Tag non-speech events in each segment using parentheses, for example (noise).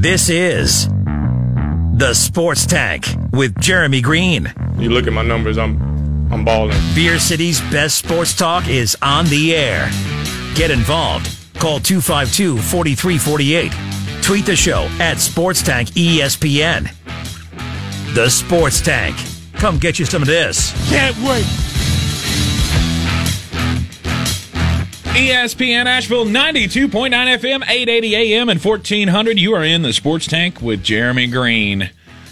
This is the Sports Tank with Jeremy Greene. You look at my numbers, I'm I'm balling. Beer City's best sports talk is on the air. Get involved. Call 252 4348. Tweet the show at Sports Tank ESPN. The Sports Tank. Come get you some of this. Can't wait. ESPN Asheville 92.9 FM, 880 AM, and 1400. You are in the Sports Tank with Jeremy Greene.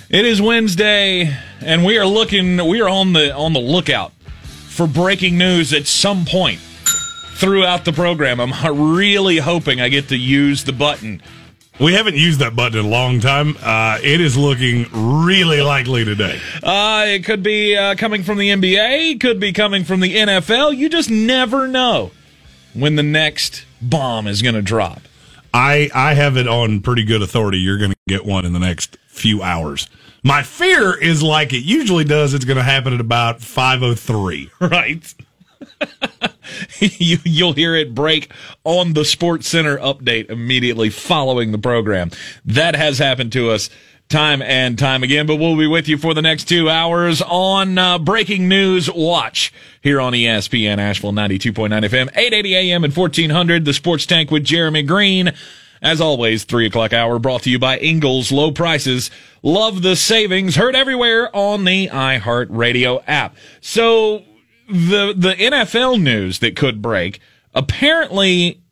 It is Wednesday, and we are looking. We are on the on the lookout for breaking news at some point throughout the program. I'm (laughs) really hoping I get to use the button. We haven't used that button in a long time. Uh, it is looking really likely today. Uh, it could be uh, coming from the NBA, could be coming from the NFL. You just never know when the next bomb is going to drop. I I have it on pretty good authority. You're going to get one in the next few hours. My fear is like it usually does. It's going to happen at about five oh three. (laughs) Right. (laughs) you you'll hear it break on the Sports Center update immediately following the program. That has happened to us time and time again, but we'll be with you for the next two hours on uh, Breaking News Watch here on ESPN Asheville 92.9 FM, 880 AM and 1400, the Sports Tank with Jeremy Greene. As always, three o'clock hour brought to you by Ingles Low Prices. Love the savings. Heard everywhere on the iHeartRadio app. So the, the NFL news that could break apparently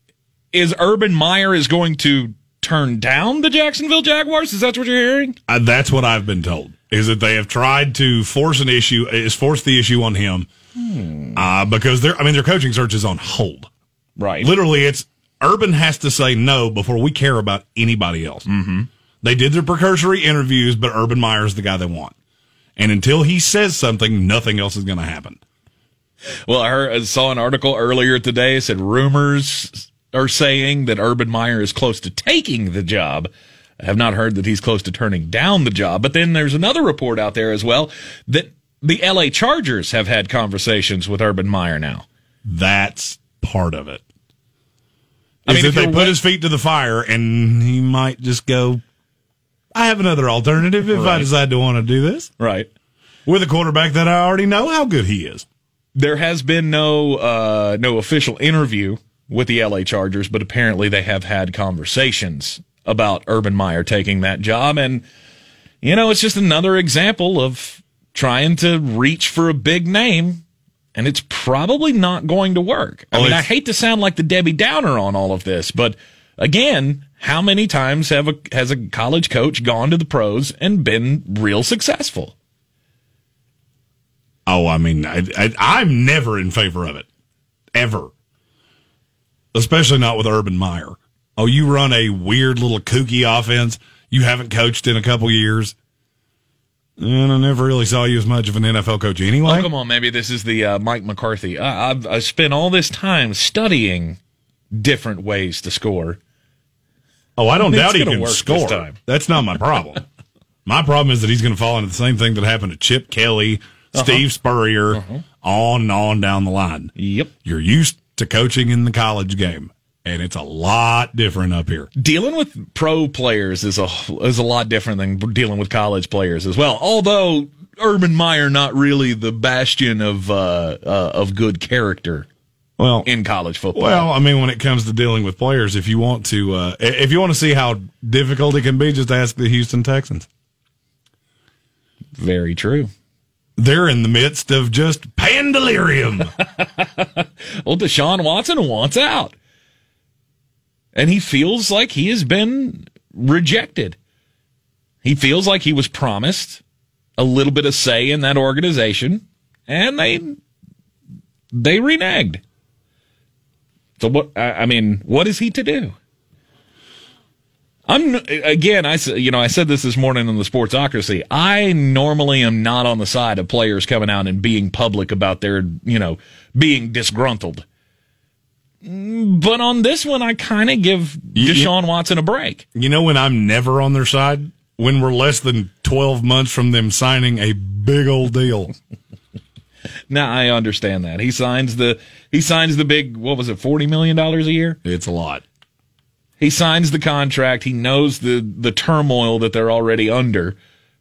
is Urban Meyer is going to turn down the Jacksonville Jaguars. Is that what you're hearing? Uh, that's what I've been told. Is that they have tried to force an issue, is force the issue on him, uh, because their I mean their coaching search is on hold. Right. Literally, it's Urban has to say no before we care about anybody else. Mm-hmm. They did their precursory interviews, but Urban Meyer's the guy they want. And until he says something, nothing else is going to happen. Well, I, heard, saw an article earlier today. It said rumors are saying that Urban Meyer is close to taking the job. I have not heard that he's close to turning down the job. But then there's another report out there as well that the LA Chargers have had conversations with Urban Meyer now. That's part of it. I Is mean, if they put his feet to the fire and he might just go, I have another alternative if I decide to want to do this Right. with a quarterback that I already know how good he is. There has been no uh, no official interview with the LA Chargers, but apparently they have had conversations about Urban Meyer taking that job, and you know it's just another example of trying to reach for a big name, and it's probably not going to work. I Oh, mean, I hate to sound like the Debbie Downer on all of this, but again, how many times have a has a college coach gone to the pros and been real successful? Oh, I mean, I, I, I'm never in favor of it, ever. Especially not with Urban Meyer. Oh, you run a weird little kooky offense. You haven't coached in a couple years. And I never really saw you as much of an NFL coach anyway. Oh, come on, maybe this is the uh, Mike McCarthy. I, I've I spent all this time studying different ways to score. Oh, I don't It's doubt he can score. That's not my problem. (laughs) my problem is that he's going to fall into the same thing that happened to Chip Kelly, Uh-huh. Steve Spurrier, on and on down the line. Yep. You're used to coaching in the college game, and it's a lot different up here. Dealing with pro players is a is a lot different than dealing with college players as well. Although Urban Meyer not really the bastion of uh, uh, of good character Well, in college football. well, I mean, when it comes to dealing with players, if you want to, uh, if you want to see how difficult it can be, just ask the Houston Texans. very true. They're in the midst of just pandalirium. (laughs) Well, Deshaun Watson wants out. And he feels like he has been rejected. He feels like he was promised a little bit of say in that organization, and they they reneged. So what? I mean, what is he to do? I'm again. I you know I said this this morning on the Sportsocracy. I normally am not on the side of players coming out and being public about their you know being disgruntled. But on this one, I kind of give You- Deshaun Watson a break. You know when I'm never on their side? When we're less than 12 months from them signing a big old deal. (laughs) Now I understand that he signs the he signs the big what was it forty million dollars a year. It's a lot. He signs the contract. He knows the the turmoil that they're already under.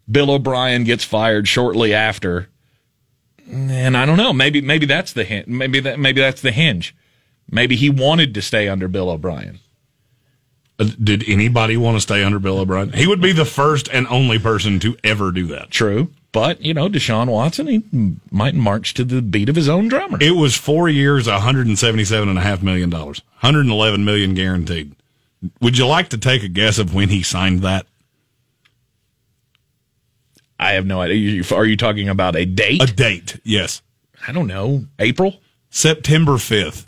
Bill O'Brien gets fired shortly after. And I don't know. Maybe maybe that's the hint. Maybe that maybe that's the hinge. Maybe he wanted to stay under Bill O'Brien. Uh, Did anybody want to stay under Bill O'Brien? He would be the first and only person to ever do that. True. But, you know, Deshaun Watson, he might march to the beat of his own drummer. It was four years, $177.5 million, 111 million guaranteed. Would you like to take a guess of when he signed that? I have no idea. Are you talking about a date? A date, yes. I don't know. April? September 5th.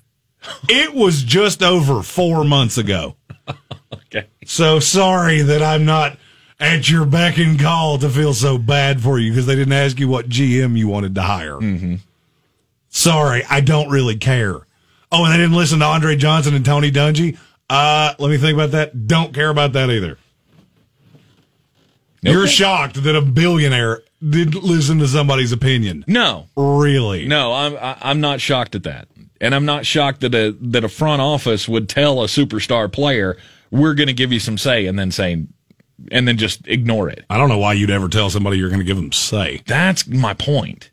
It was just over four months ago. (laughs) Okay. So sorry that I'm not at your beck and call to feel so bad for you because they didn't ask you what GM you wanted to hire. Mm-hmm. Sorry, I don't really care. Oh, and they didn't listen to Andre Johnson and Tony Dungy. Uh, let me think about that. Don't care about that either. You're shocked that a billionaire didn't listen to somebody's opinion. No. Really? No, I'm I- I'm not shocked at that, and I'm not shocked that a that a front office would tell a superstar player, "We're going to give you some say," and then saying, and then just ignore it. I don't know why you'd ever tell somebody you're going to give them say. That's my point,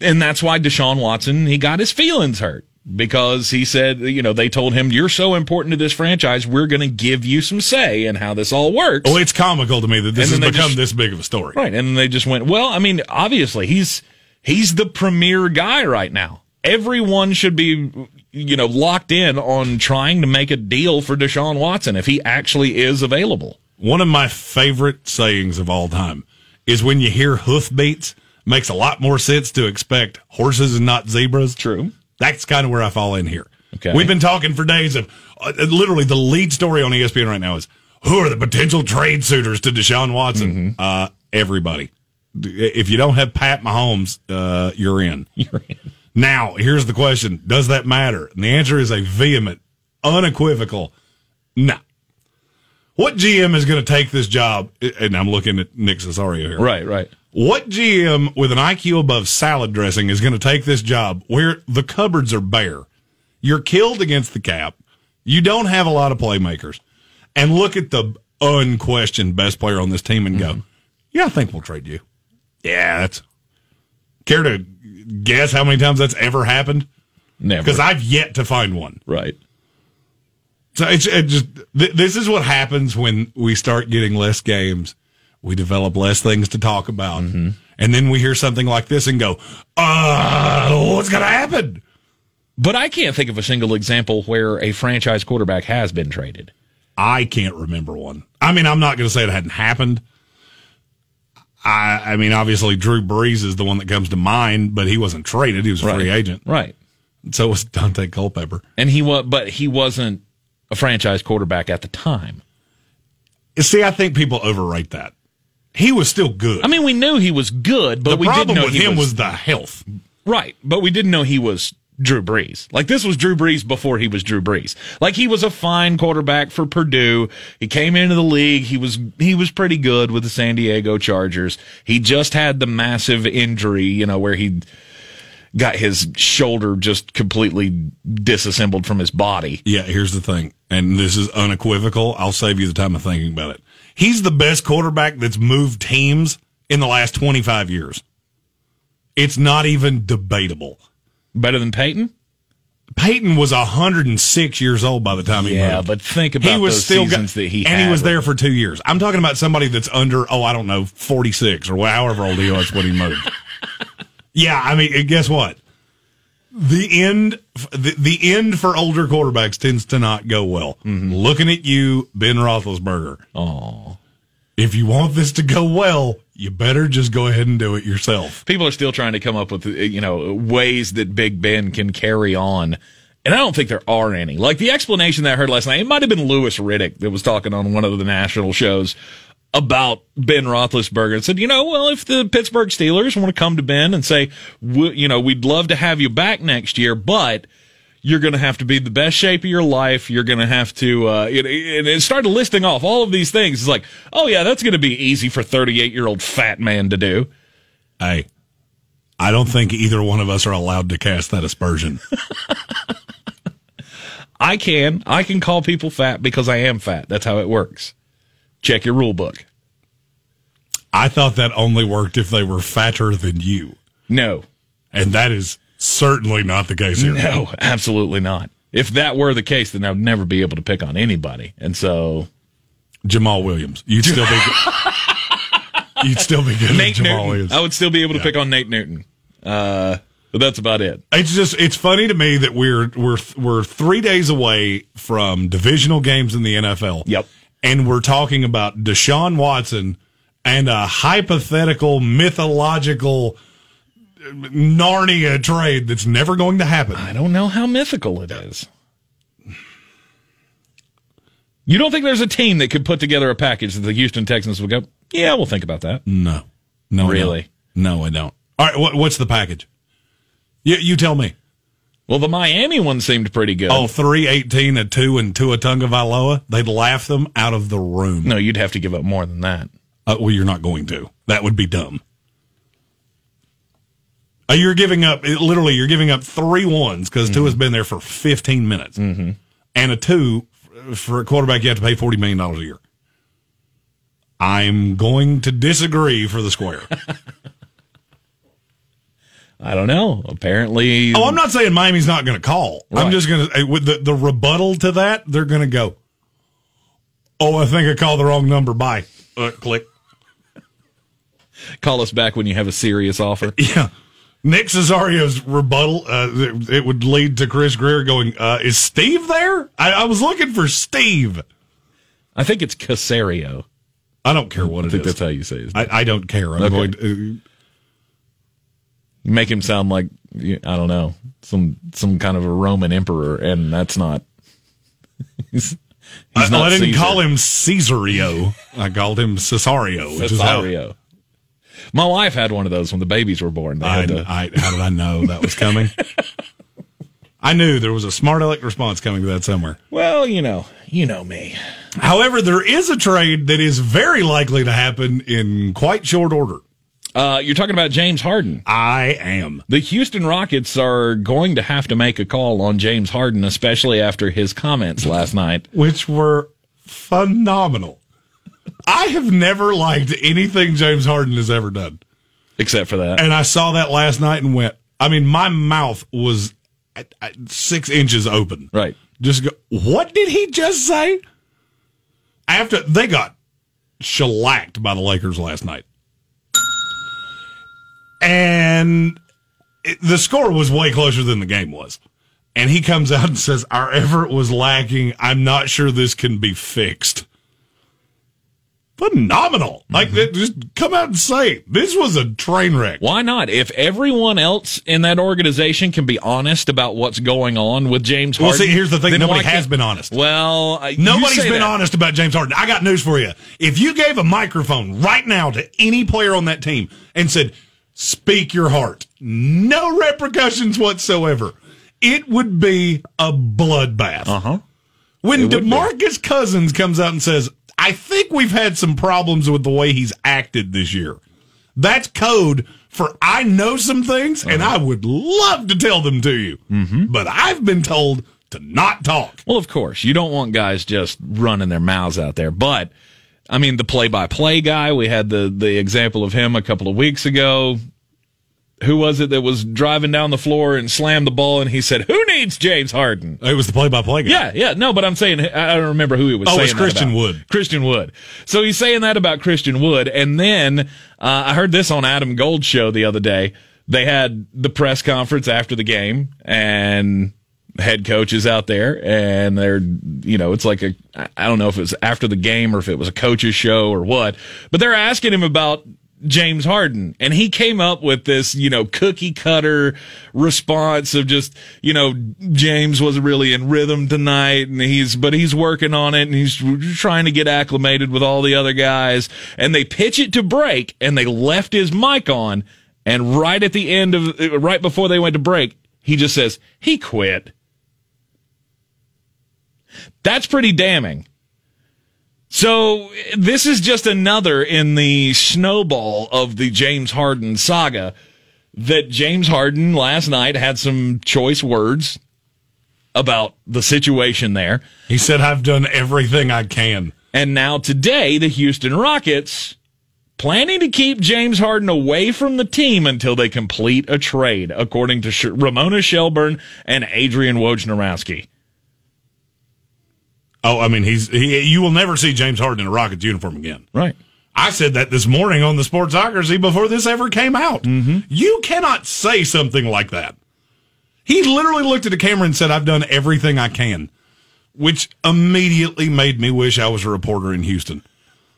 and that's why Deshaun Watson he got his feelings hurt because he said, you know, they told him, "You're so important to this franchise, we're going to give you some say in how this all works." Oh, it's comical to me that this has become just- this big of a story. Right. And they just went, well, I mean, obviously he's he's the premier guy right now. Everyone should be you know, locked in on trying to make a deal for Deshaun Watson if he actually is available. One of my favorite sayings of all time is when you hear hoofbeats, makes a lot more sense to expect horses and not zebras. True. That's kind of where I fall in here. Okay. We've been talking for days of uh, literally the lead story on ESPN right now is who are the potential trade suitors to Deshaun Watson? Mm-hmm. Uh, everybody. If you don't have Pat Mahomes, uh, you're in. (laughs) You're in. Now, here's the question. Does that matter? And the answer is a vehement, unequivocal no. What GM is going to take this job? And I'm looking at Nick Cesario here. Right, right. What GM with an IQ above salad dressing is going to take this job where the cupboards are bare? You're killed against the cap. You don't have a lot of playmakers. And look at the unquestioned best player on this team and go, mm-hmm. yeah, I think we'll trade you. Yeah, that's. Care to guess how many times that's ever happened? Never. Because I've yet to find one. right. So it's it just th- this is what happens when we start getting less games. We develop less things to talk about, and then we hear something like this and go, "Uh, what's going to happen?" But I can't think of a single example where a franchise quarterback has been traded. I can't remember one. I mean, I'm not going to say it hadn't happened. I, I mean, obviously Drew Brees is the one that comes to mind, but he wasn't traded; he was a free agent. Right. So was Daunte Culpepper. And he was but he wasn't a franchise quarterback at the time. See, I think people overrate that. He was still good. I mean, we knew he was good, but the we didn't know with he him was, was the health. Right, but we didn't know he was Drew Brees. Like this was Drew Brees before he was Drew Brees. Like he was a fine quarterback for Purdue. He came into the league. He was he was pretty good with the San Diego Chargers. He just had the massive injury, you know, where he got his shoulder just completely disassembled from his body. Yeah, here's the thing, and this is unequivocal. I'll save you the time of thinking about it. He's the best quarterback that's moved teams in the last 25 years. It's not even debatable. Better than Peyton? Peyton was 106 years old by the time he Yeah, moved. but think about he was those still seasons got, that he and had he was there for two years. I'm talking about somebody that's under, oh, I don't know, 46 or however old he was when he moved. (laughs) yeah, I mean, guess what? The end, the, the end for older quarterbacks tends to not go well. Mm-hmm. Looking at you, Ben Roethlisberger. Oh. If you want this to go well, you better just go ahead and do it yourself. people are still trying to come up with you know ways that Big Ben can carry on. And I don't think there are any. Like the explanation that I heard last night, it might have been Louis Riddick that was talking on one of the national shows about Ben Roethlisberger and said, you know, well, if the Pittsburgh Steelers want to come to Ben and say, you know, we'd love to have you back next year, but you're going to have to be the best shape of your life. You're going to have to, uh, it, it, it started listing off all of these things. It's like, oh yeah, that's going to be easy for 38 year old fat man to do. Hey, I don't think either one of us are allowed to cast that aspersion. (laughs) I can. I can call people fat because I am fat. That's how it works. Check your rule book. I thought that only worked if they were fatter than you. No. And that is certainly not the case here. No, absolutely not. If that were the case, then I'd never be able to pick on anybody. And so Jamal Williams. You'd still be good. (laughs) You'd still be good Nate at Jamal Newton. Williams. I would still be able to pick on Nate Newton. Uh, but that's about it. It's just it's funny to me that we're we're we're three days away from divisional games in the NFL. Yep. And we're talking about Deshaun Watson and a hypothetical mythological Narnia trade that's never going to happen. I don't know how mythical it is. You don't think there's a team that could put together a package that the Houston Texans would go, yeah, we'll think about that. No. No. Really? don't. No, I don't. All right, what, what's the package? You, you tell me. Well, the Miami one seemed pretty good. Oh, 318, a 2, and Tua Tagovailoa. They'd laugh them out of the room. no, you'd have to give up more than that. Uh, well, you're not going to. That would be dumb. Uh, you're giving up, it- literally, you're giving up three ones because Tua's been there for 15 minutes. Mm-hmm. And a two for a quarterback, you have to pay $40 million a year. I'm going to disagree for the square. (laughs) I don't know. Apparently, oh, I'm not saying Miami's not going to call. I'm just going to, with the, the rebuttal to that, they're going to go, oh, I think I called the wrong number. Bye. Uh, click. call us back when you have a serious offer. (laughs) Yeah. Nick Cesario's rebuttal, uh, it, it would lead to Chris Grier going, uh, is Steve there? I, I was looking for Steve. I think it's Caserio. I don't care what it is. I it think is. that's how you say his name. I, I don't care. I'm Okay. going to, uh, You make him sound like I don't know some some kind of a Roman emperor, and that's not. (laughs) he's he's I, not I didn't Caesar. call him Cesario. I called him Cesario, which is how, Cesario. My wife had one of those when the babies were born. I, had to, I, how did I know that was coming? (laughs) I knew there was a smart aleck response coming to that somewhere. well, you know, you know me. However, there is a trade that is very likely to happen in quite short order. Uh, you're talking about James Harden. I am. The Houston Rockets are going to have to make a call on James Harden, especially after his comments last night. which were phenomenal. I have never liked anything James Harden has ever done. Except for that, And I saw that last night and went, I mean, my mouth was at, at six inches open. right? Just go, what did he just say? After they got shellacked by the Lakers last night. And it, the score was way closer than the game was. And he comes out and says, Our effort was lacking. I'm not sure this can be fixed. Phenomenal. Like, Mm-hmm. that- just come out and say, it. this was a train wreck. Why not? If everyone else in that organization can be honest about what's going on with James Harden. Well, see, here's the thing nobody has been honest. Well, uh, Nobody's been that. honest about James Harden. I got news for you. If you gave a microphone right now to any player on that team and said, speak your heart, no repercussions whatsoever, it would be a bloodbath. Uh huh. When would be. DeMarcus Cousins comes out and says, I think we've had some problems with the way he's acted this year, that's code for I know some things and Uh-huh. I would love to tell them to you. Mm-hmm. But I've been told to not talk. Well, of course, you don't want guys just running their mouths out there. But I mean, the play-by-play guy. We had the the example of him a couple of weeks ago. Who was it that was driving down the floor and slammed the ball? And he said, "Who needs James Harden?" It was the play by play guy. Yeah, yeah, no, but I'm saying I don't remember who he was. Oh, saying it's that Christian. Wood. Christian Wood. So he's saying that about Christian Wood, and then uh, I heard this on Adam Gold's show the other day. They had the press conference after the game, and head coaches out there, and they're you know it's like a i don't know if it was after the game or if it was a coach's show or what, but they're asking him about James Harden. And he came up with this, you know, cookie cutter response of just, you know, James was really in rhythm tonight and he's, but he's working on it and he's trying to get acclimated with all the other guys. And they pitch it to break and they left his mic on. And right at the end of, right before they went to break, he just says, he quit. That's pretty damning. So this is just another in the snowball of the James Harden saga that James Harden last night had some choice words about the situation there. He said, I've done everything I can. And now today, the Houston Rockets planning to keep James Harden away from the team until they complete a trade, according to Sh- Ramona Shelburne and Adrian Wojnarowski. Oh, I mean, he's he, you will never see James Harden in a Rockets uniform again. Right. I said that this morning on the Sportsocracy before this ever came out. Mm-hmm. You cannot say something like that. He literally looked at the camera and said, I've done everything I can, which immediately made me wish I was a reporter in Houston.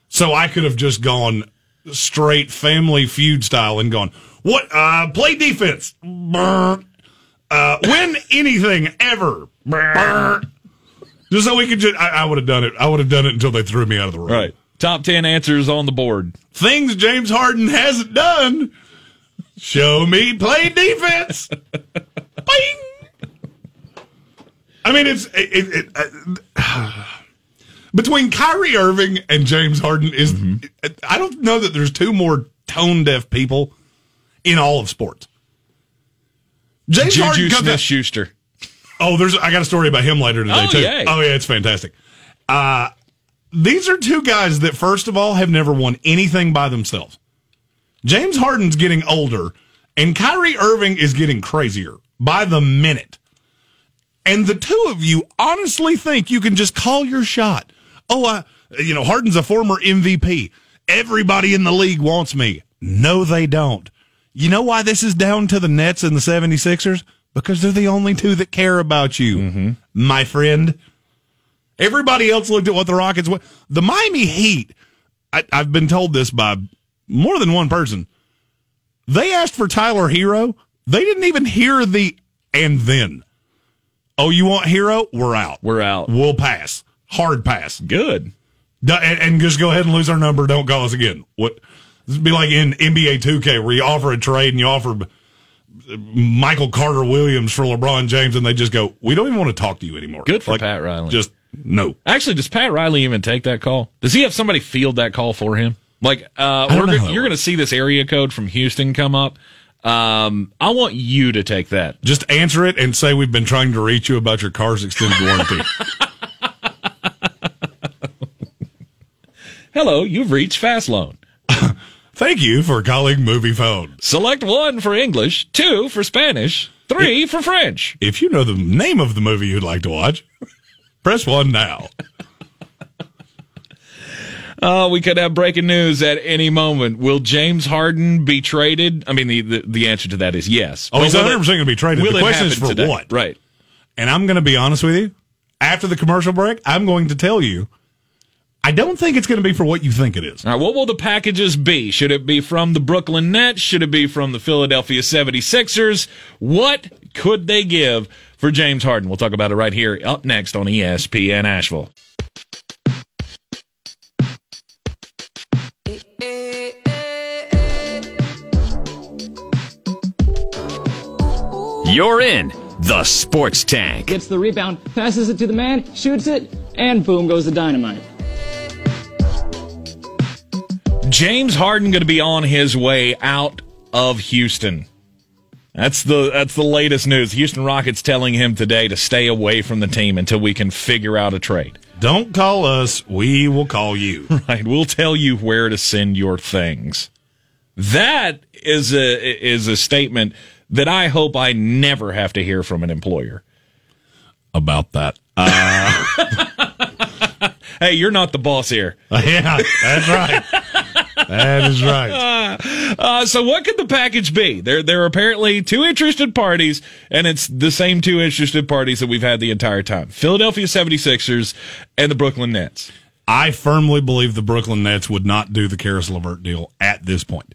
So I could have just gone straight family feud style and gone, what, uh, play defense. Brr. Uh, win (laughs) anything ever. Brr. Just so we could just, I, I would have done it. I would have done it until they threw me out of the room. Right. Top 10 answers on the board. Things James Harden hasn't done. Show me play defense. (laughs) Bing. I mean, it's it, it, uh, between Kyrie Irving and James Harden is. I don't know that there's two more tone deaf people in all of sports. James Harden Juju comes Smith out- Schuster. Oh, there's I got a story about him later today Oh, too. yay. Oh yeah, it's fantastic. Uh these are two guys that first of all have never won anything by themselves. James Harden's getting older and Kyrie Irving is getting crazier by the minute. And the two of you honestly think you can just call your shot. Oh, you know, Harden's a former MVP. Everybody in the league wants me. No, they don't. You know why this is down to the Nets and the 76ers? Because they're the only two that care about you, mm-hmm. my friend. Everybody else looked at what the Rockets were. The Miami Heat, I, I've been told this by more than one person. They asked for Tyler Herro. They didn't even hear the and then. Oh, you want Herro? We're out. We're out. We'll pass. Hard pass. Good. D- And, and just go ahead and lose our number. Don't call us again. What? This would be like in NBA 2K where you offer a trade and you offer Michael Carter Williams for LeBron James and they just go, we don't even want to talk to you anymore. Good for Like, Pat Riley. Just no. Actually, does Pat Riley even take that call? Does he have somebody field that call for him? Like, uh, we're know go- how that you're going to see this area code from Houston come up. Um, I want you to take that. Just answer it and say we've been trying to reach you about your car's extended warranty. (laughs) (laughs) Hello, you've reached Fast Loan. Thank you for calling Movie Phone. Select one for English, two for Spanish, three for French. If you know the name of the movie you'd like to watch, (laughs) press one now. (laughs) Uh, we could have breaking news at any moment. Will James Harden be traded? I mean, the, the, the answer to that is yes. Oh, he's But will 100 it- percent going to be traded. The question is for today? what? Right. And I'm going to be honest with you. After the commercial break, I'm going to tell you. I don't think it's going to be for what you think it is. All right, what will the packages be? Should it be from the Brooklyn Nets? Should it be from the Philadelphia 76ers? What could they give for James Harden? We'll talk about it right here up next on ESPN Asheville. You're in the Sports Tank. gets the rebound, passes it to the man, shoots it, and boom goes the dynamite. James Harden going to be on his way out of Houston. That's the that's the latest news. Houston Rockets telling him today to stay away from the team until we can figure out a trade. Don't call us. We will call you. (laughs) Right, we'll tell you where to send your things. That is a is a statement that I hope I never have to hear from an employer. About that. (laughs) Uh, hey, you're not the boss here. (laughs) yeah, that's right. That is right. (laughs) Uh, so what could the package be? There, there are apparently two interested parties, and it's the same two interested parties that we've had the entire time. Philadelphia 76ers and the Brooklyn Nets. I firmly believe the Brooklyn Nets would not do the Caris LeVert deal at this point.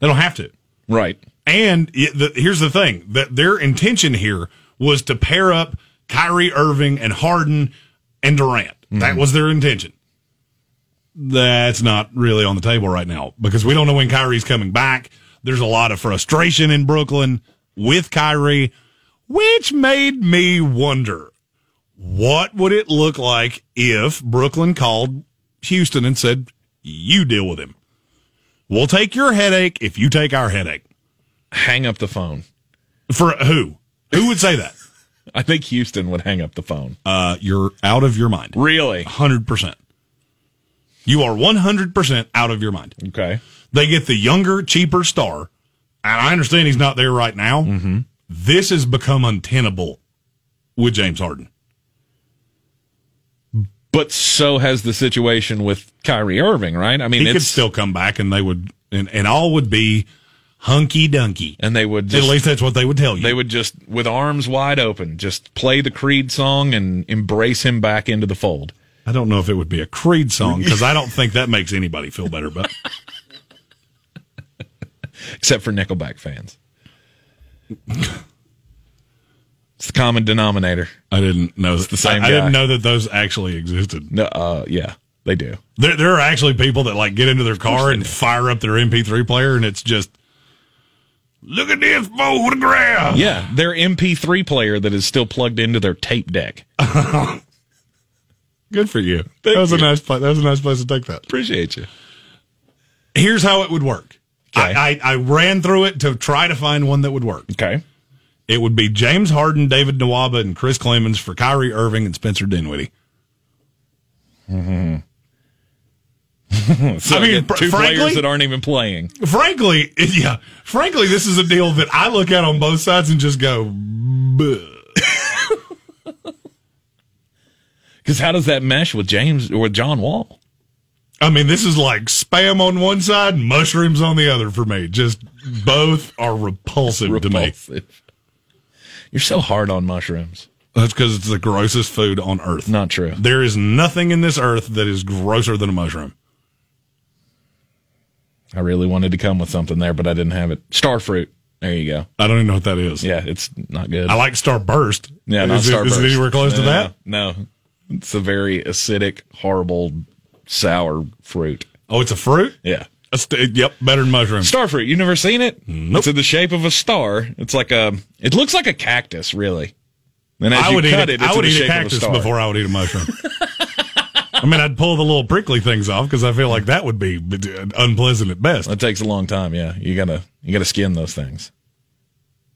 They don't have to. Right. And it, the, here's the thing: that their intention here was to pair up Kyrie Irving and Harden and Durant. That was their intention. That's not really on the table right now because we don't know when Kyrie's coming back. There's a lot of frustration in Brooklyn with Kyrie, which made me wonder what would it look like if Brooklyn called Houston and said, "You deal with him. We'll take your headache if you take our headache." Hang up the phone. For who? Who would say that? (laughs) I think Houston would hang up the phone. Uh, you're out of your mind. Really? 100%. You are 100% out of your mind. Okay. They get the younger, cheaper star, and I understand he's not there right now. Mm-hmm. This has become untenable with James Harden. But so has the situation with Kyrie Irving, right? I mean, He it's could still come back, and they would, and, and all would be hunky dunky. and they would At least that's what they would tell you. they would just with arms wide open just play the Creed song and embrace him back into the fold. I don't know if it would be a Creed song because I don't think that makes anybody feel better. But (laughs) except for Nickelback fans. it's the common denominator. I didn't know that, the same I, I guy. didn't know that those actually existed. No, uh, yeah, they do. There, there are actually people that like get into their car and fire up their MP3 player, and it's just look at this photograph. Yeah, their MP3 player that is still plugged into their tape deck. (laughs) Good for you. that was a nice place. That was a nice place to take that. Appreciate you. Here's how it would work. Okay. I, I, I ran through it to try to find one that would work. Okay. It would be James Harden, David Nwaba, and Chris Clemons for Kyrie Irving and Spencer Dinwiddie. Mm-hmm. (laughs) So I mean, two frankly- players that aren't even playing. Frankly, (laughs) yeah. Frankly, this is a deal that I look at on both sides and just go, "Buh." Because how does that mesh with James or with John Wall? I mean, this is like spam on one side, mushrooms on the other for me. Just both are repulsive, to me. You're so hard on mushrooms. That's because it's the grossest food on earth. Not true. There is nothing in this earth that is grosser than a mushroom. I really wanted to come with something there, but I didn't have it. Starfruit. There you go. I don't even know what that is. Yeah, it's not good. I like Starburst. yeah, not is, it- is it anywhere close to that? No. It's a very acidic, horrible, sour fruit. Oh, it's a fruit? Yeah. A st- uh, yep, better than mushroom. Starfruit. You never seen it? Nope. It's in the shape of a star. It's like a. It looks like a cactus, really. And as I you would eat cut a- it, it's I would in the eat a shape of a cactus star. before I would eat a mushroom. I mean, I'd pull the little prickly things off because I feel like that would be uh, unpleasant at best. It takes a long time. Yeah, you gotta you gotta skin those things.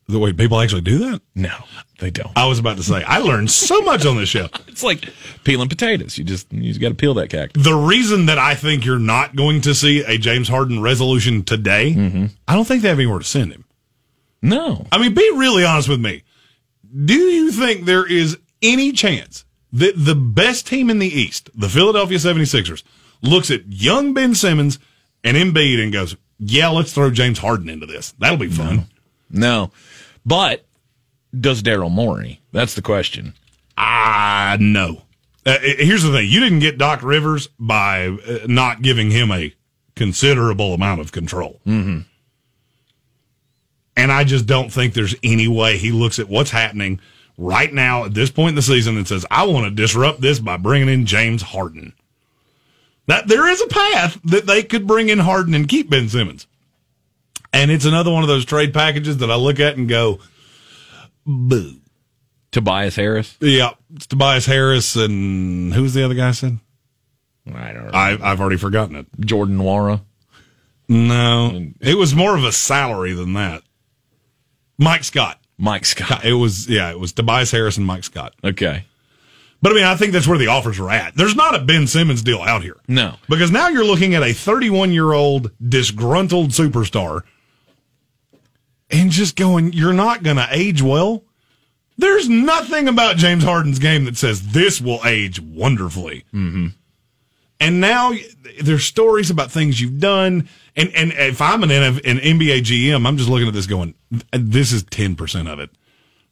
The way people actually do that? No, they don't. I was about to say, I learned so much on this show. (laughs) It's like peeling potatoes. You just you just got to peel that cactus. The reason that I think you're not going to see a James Harden resolution today, Mm-hmm. I don't think they have anywhere to send him. No, I mean, be really honest with me. Do you think there is any chance that the best team in the East, the Philadelphia 76ers, looks at young Ben Simmons and Embiid and goes, yeah, let's throw James Harden into this. That'll be fun. no. But does Daryl Morey? That's the question. Ah, no. Uh, here's the thing. You didn't get Doc Rivers by uh, not giving him a considerable amount of control. Mm-hmm. And I just don't think there's any way he looks at what's happening right now at this point in the season and says, I want to disrupt this by bringing in James Harden. That there is a path that they could bring in Harden and keep Ben Simmons. And it's another one of those trade packages that I look at and go, boo. Tobias Harris. Yeah, it's Tobias Harris and who's the other guy I said? I don't know. I, I've already forgotten it. Jordan Wara. No, it was more of a salary than that. Mike Scott. Mike Scott. It was yeah, it was Tobias Harris and Mike Scott. Okay. But I mean, I think that's where the offers are at. There's not a Ben Simmons deal out here. No. Because now you're looking at a 31 year old disgruntled superstar and just going, you're not going to age well. There's nothing about James Harden's game that says this will age wonderfully. Mm-hmm. And now there's stories about things you've done. And, and if I'm an, an NBA GM, I'm just looking at this going, this is 10% of it.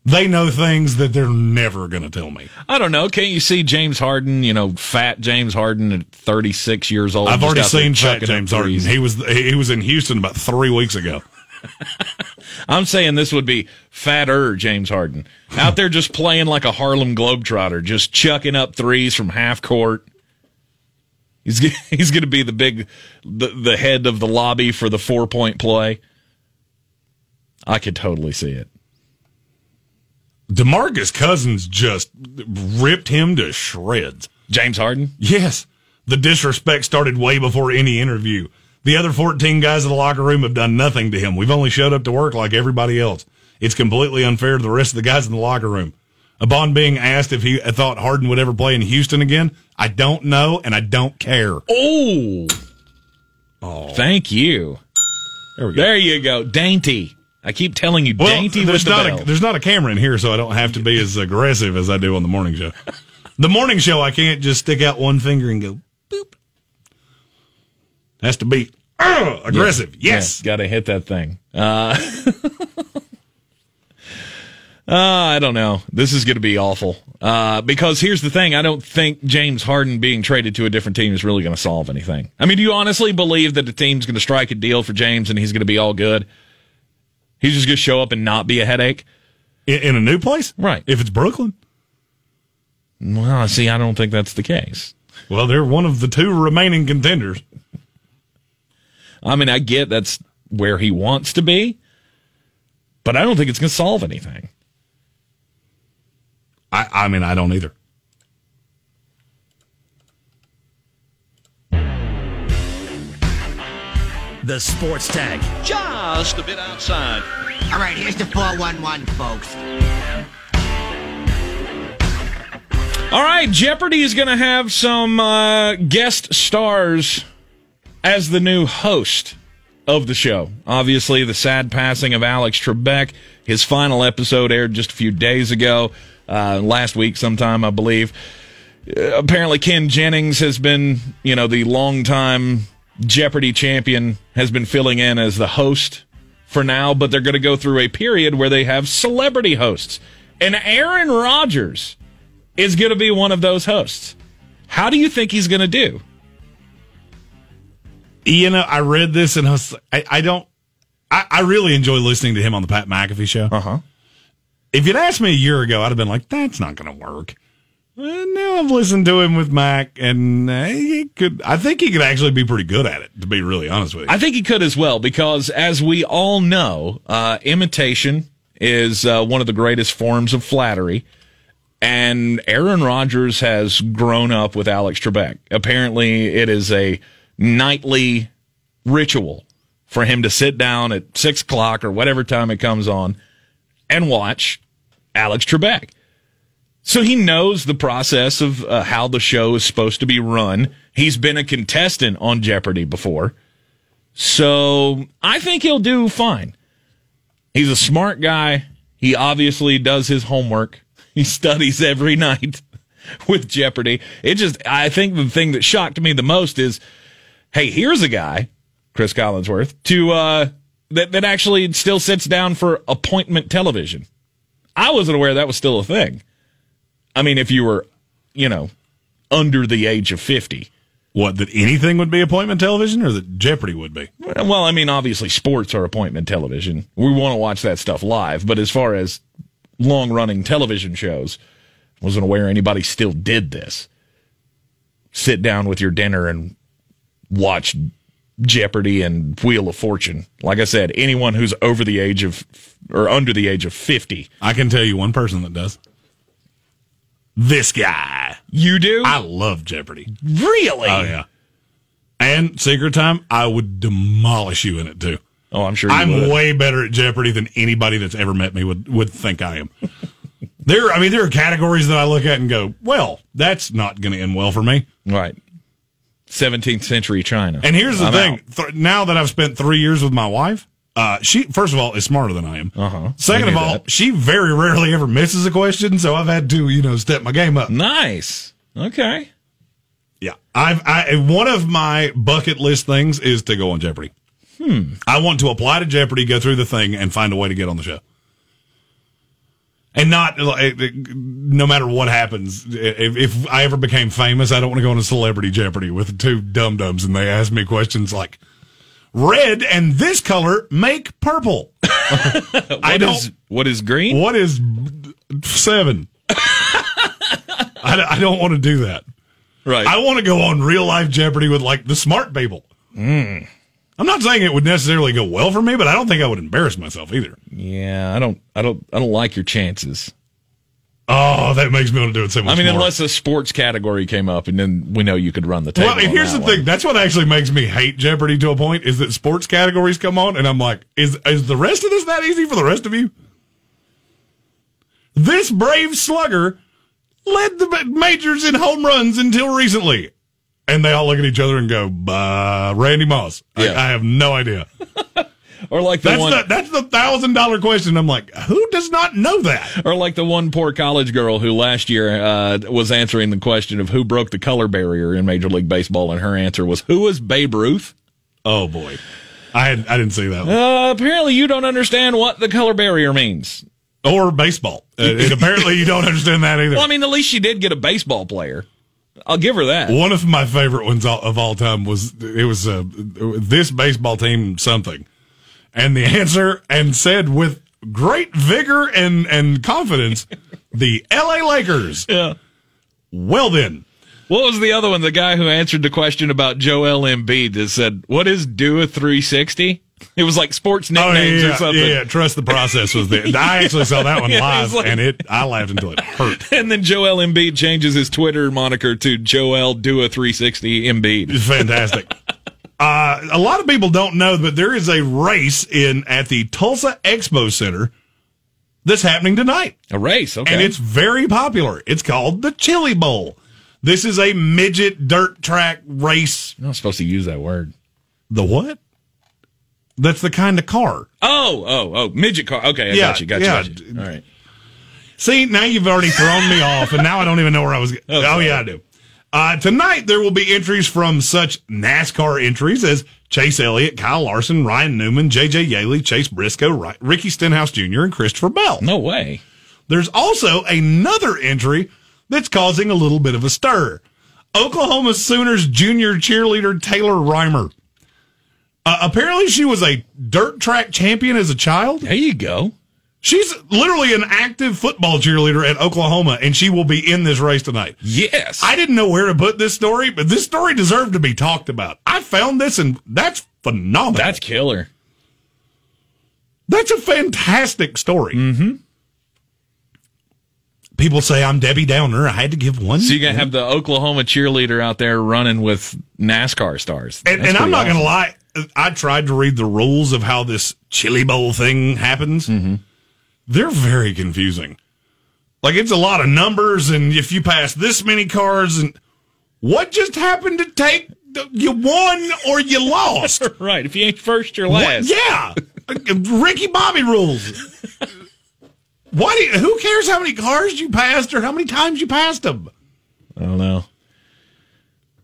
They know things that they're never going to tell me. I don't know. Can't you see James Harden? You know, fat James Harden at 36 years old. I've already seen Fat James Harden. He was he was in Houston about three weeks ago. (laughs) I'm saying this would be fatter James Harden out there just playing like a Harlem Globetrotter, just chucking up threes from half court. He's (laughs) he's going to be the big the, the head of the lobby for the four point play. I could totally see it. Demarcus Cousins just ripped him to shreds. James Harden. Yes, the disrespect started way before any interview. The other 14 guys in the locker room have done nothing to him. We've only showed up to work like everybody else. It's completely unfair to the rest of the guys in the locker room. Upon being asked if he uh, thought Harden would ever play in Houston again, I don't know and I don't care. Oh. Oh. Thank you. There we go. There you go. Dainty. I keep telling you, Well, dainty with there's the not bell. a there's not a camera in here, so I don't have to be as aggressive as I do on the morning show. The morning show, I can't just stick out one finger and go boop. Has to be uh, aggressive. Yes. got to hit that thing. Uh, (laughs) uh, I don't know. This is going to be awful. Uh, because here's the thing: I don't think James Harden being traded to a different team is really going to solve anything. I mean, do you honestly believe that the team's going to strike a deal for James and he's going to be all good? He's just going to show up and not be a headache. In, in a new place, Right. If it's Brooklyn, Well, see, I don't think that's the case. well, they're one of the two remaining contenders. I mean, I get that's where he wants to be, but I don't think it's going to solve anything. I, I mean, I don't either. The Sports tag. just a bit outside. All right, here's the 411, folks. All right, Jeopardy is going to have some uh, guest stars as the new host of the show. Obviously, the sad passing of Alex Trebek. His final episode aired just a few days ago, uh, last week sometime, I believe. Uh, apparently, Ken Jennings has been, you know, the longtime Jeopardy champion, has been filling in as the host for now, but they're going to go through a period where they have celebrity hosts. And Aaron Rodgers is going to be one of those hosts. How do you think he's going to do? You know, I read this and I, was, I, I don't. I, I really enjoy listening to him on the Pat McAfee show. Uh huh. If you'd asked me a year ago, I'd have been like, "That's not going to work." And now I've listened to him with Mac, and uh, he could. I think he could actually be pretty good at it. To be really honest with you, I think he could as well because, as we all know, uh, imitation is uh, one of the greatest forms of flattery. And Aaron Rodgers has grown up with Alex Trebek. Apparently, it is a nightly ritual for him to sit down at six o'clock or whatever time it comes on and watch Alex Trebek. So he knows the process of uh, how the show is supposed to be run. He's been a contestant on Jeopardy before. So I think he'll do fine. He's a smart guy. He obviously does his homework. He (laughs) studies every (laughs) night with Jeopardy. It just, I think the thing that shocked me the most is, hey, here's a guy, Chris Collinsworth, to, uh, that, that actually still sits down for appointment television. I wasn't aware that was still a thing. I mean, if you were, you know, under the age of 50. what that anything would be appointment television, or that Jeopardy would be. Well, I mean, obviously, sports are appointment television. We want to watch that stuff live. But as far as long running television shows, wasn't aware anybody still did this. Sit down with your dinner and watch Jeopardy and Wheel of Fortune. Like I said, anyone who's over the age of or under the age of 50. I can tell you one person that does. This guy. You do? I love Jeopardy. really? Oh yeah. And Secret Time, I would demolish you in it too. Oh, I'm sure you I'm would. way better at Jeopardy than anybody that's ever met me would would think I am. there, I mean, there are categories that I look at and go, "Well, that's not going to end well for me." Right. 17th century China. And here's the I'm thing. Th- now that I've spent three years with my wife, uh, she first of all is smarter than I am. Uh-huh. Second I of all, that. she very rarely ever misses a question, so I've had to, you know, step my game up. Nice. Okay. Yeah, I've I one of my bucket list things is to go on Jeopardy. Hmm. I want to apply to Jeopardy, go through the thing, and find a way to get on the show. And not no matter what happens. If, if I ever became famous, I don't want to go on a celebrity Jeopardy with two dum dums and they ask me questions like, "Red and this color make purple." (laughs) I don't. is- what is green? What is seven? I, I don't want to do that. Right. I want to go on real life Jeopardy with like the smart people. Hmm. I'm not saying it would necessarily go well for me, but I don't think I would embarrass myself either. yeah, I don't, I don't, I don't like your chances. Oh, that makes me want to do it so much I mean, more. unless a sports category came up, and then we know you could run the table. well, here's the thing. one. That's what actually makes me hate Jeopardy to a point is that sports categories come on and I'm like, is is the rest of this that easy for the rest of you? This brave slugger led the majors in home runs until recently. And they all look at each other and go, uh, Randy Moss. I, Yeah. I have no idea. (laughs) Or like the That's one, the, that's the thousand dollar question. I'm like, who does not know that? or like the one poor college girl who last year uh, was answering the question of who broke the color barrier in Major League Baseball, and her answer was, "Who was Babe Ruth?" Oh boy. I had, I didn't see that one. Uh, apparently, you don't understand what the color barrier means. Or baseball. Uh, and apparently you don't understand that either. Well, I mean, at least she did get a baseball player. I'll give her that. One of my favorite ones of all time was it was uh, this baseball team something, and the answer and said with great vigor and and confidence, (laughs) the L.A. Lakers. Yeah. Well then, What was the other one? The guy who answered the question about Joel Embiid that said, "What is do a 360?" (laughs) It was like sports oh yeah, nicknames or something. yeah, yeah, trust the process was there. I actually saw that (laughs) one Yeah, live, like- and it I laughed until it hurt. (laughs) And then Joel Embiid changes his Twitter moniker to Joel Dua 360 Embiid. It's fantastic. Uh, a lot of people don't know, but there is a race in at the Tulsa Expo Center that's happening tonight. A race, okay. and it's very popular. It's called the Chili Bowl. This is a midget dirt track race. I'm not supposed to use that word. The what? That's the kind of car. Oh, oh, oh, midget car. Okay, I Yeah, got you, got you, got you. All right. See, now you've already thrown me off, and now I don't even know where I was. Oh, sorry. yeah, I do. Uh, tonight there will be entries from such NASCAR entries as Chase Elliott, Kyle Larson, Ryan Newman, J.J. Yeley, Chase Briscoe, Ri- Ricky Stenhouse Jr., and Christopher Bell. No way. There's also another entry that's causing a little bit of a stir. Oklahoma Sooners junior cheerleader Taylor Reimer. Uh, apparently, she was a dirt track champion as a child. There you go. She's literally an active football cheerleader at Oklahoma, and she will be in this race tonight. Yes. I didn't know where to put this story, but this story deserved to be talked about. I found this, and that's phenomenal. That's killer. That's a fantastic story. Mm-hmm. People say I'm Debbie Downer. I had to give one. So you're gonna have the Oklahoma cheerleader out there running with NASCAR stars. and, That's and I'm not going to lie. I tried to read the rules of how this chili bowl thing happens. Mm-hmm. They're very confusing. Like it's a lot of numbers, and if you pass this many cars, and what just happened to take? You won or you lost? (laughs) Right. If you ain't first, you're What- last. Yeah, (laughs) Ricky Bobby rules. Why? Do you, who cares how many cars you passed or how many times you passed them? I don't know.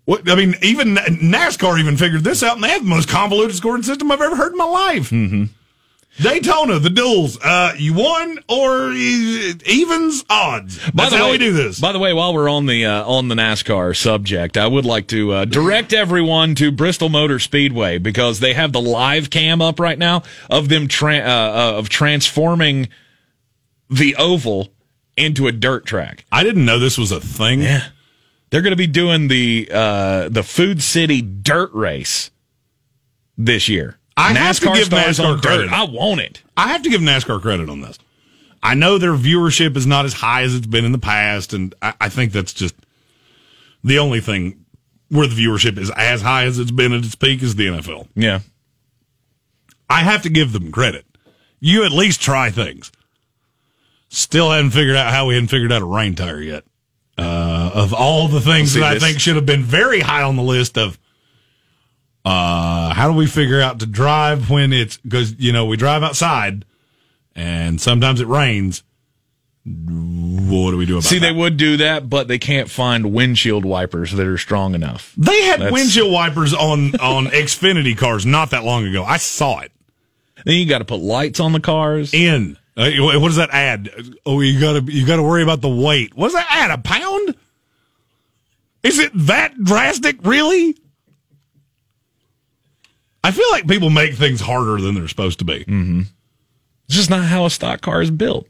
What I mean, even NASCAR even figured this out, and they have the most convoluted scoring system I've ever heard in my life. Mm-hmm. Daytona, the duels. Uh, you won or evens odds. That's how way, we do this. By the way, while we're on the uh, on the NASCAR subject, I would like to uh, direct everyone to Bristol Motor Speedway because they have the live cam up right now of them tra- uh, uh, of transforming the oval into a dirt track. I didn't know this was a thing. Yeah. They're going to be doing the uh, the Food City Dirt Race this year. I have to give NASCAR credit. I want it. I have to give NASCAR credit on this. I know their viewership is not as high as it's been in the past, and I, I think that's just the only thing where the viewership is as high as it's been at its peak is the NFL. Yeah. I have to give them credit. You at least try things. Still haven't figured out how we hadn't figured out a rain tire yet. Uh, of all the things that I this- think should have been very high on the list of, uh, how do we figure out to drive when it's because you know we drive outside, and sometimes it rains. What do we do about See, that? they would do that, but they can't find windshield wipers that are strong enough. They had That's- windshield wipers on on (laughs) Xfinity cars not that long ago. I saw it. Then you got to put lights on the cars. in. Uh, what does that add? Oh, you gotta you gotta worry about the weight. What does that add? A pound? Is it that drastic? Really? I feel like people make things harder than they're supposed to be. Mm-hmm. It's just not how a stock car is built.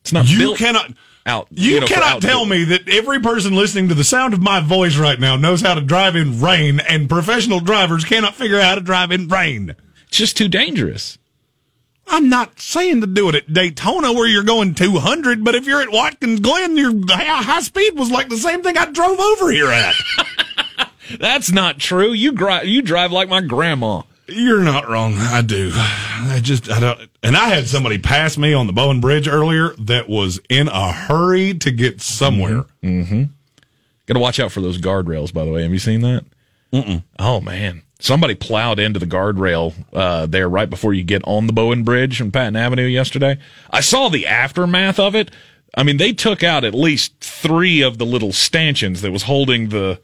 It's not You built cannot. out. You, know, cannot tell me that every person listening to the sound of my voice right now knows how to drive in rain, and professional drivers cannot figure out how to drive in rain. It's just too dangerous. I'm not saying to do it at Daytona where you're going 200, but if you're at Watkins Glen, your high speed was like the same thing I drove over here at. (laughs) That's not true. You drive. You drive like my grandma. you're not wrong. I do. I just I don't. And I had somebody pass me on the Bowen Bridge earlier that was in a hurry to get somewhere. Mm-hmm. Mm-hmm. Got to watch out for those guardrails, by the way. Have you seen that? Mm-mm. Oh man, somebody plowed into the guardrail uh, there right before you get on the Bowen Bridge on Patton Avenue yesterday. I saw the aftermath of it. I mean, they took out at least three of the little stanchions that was holding the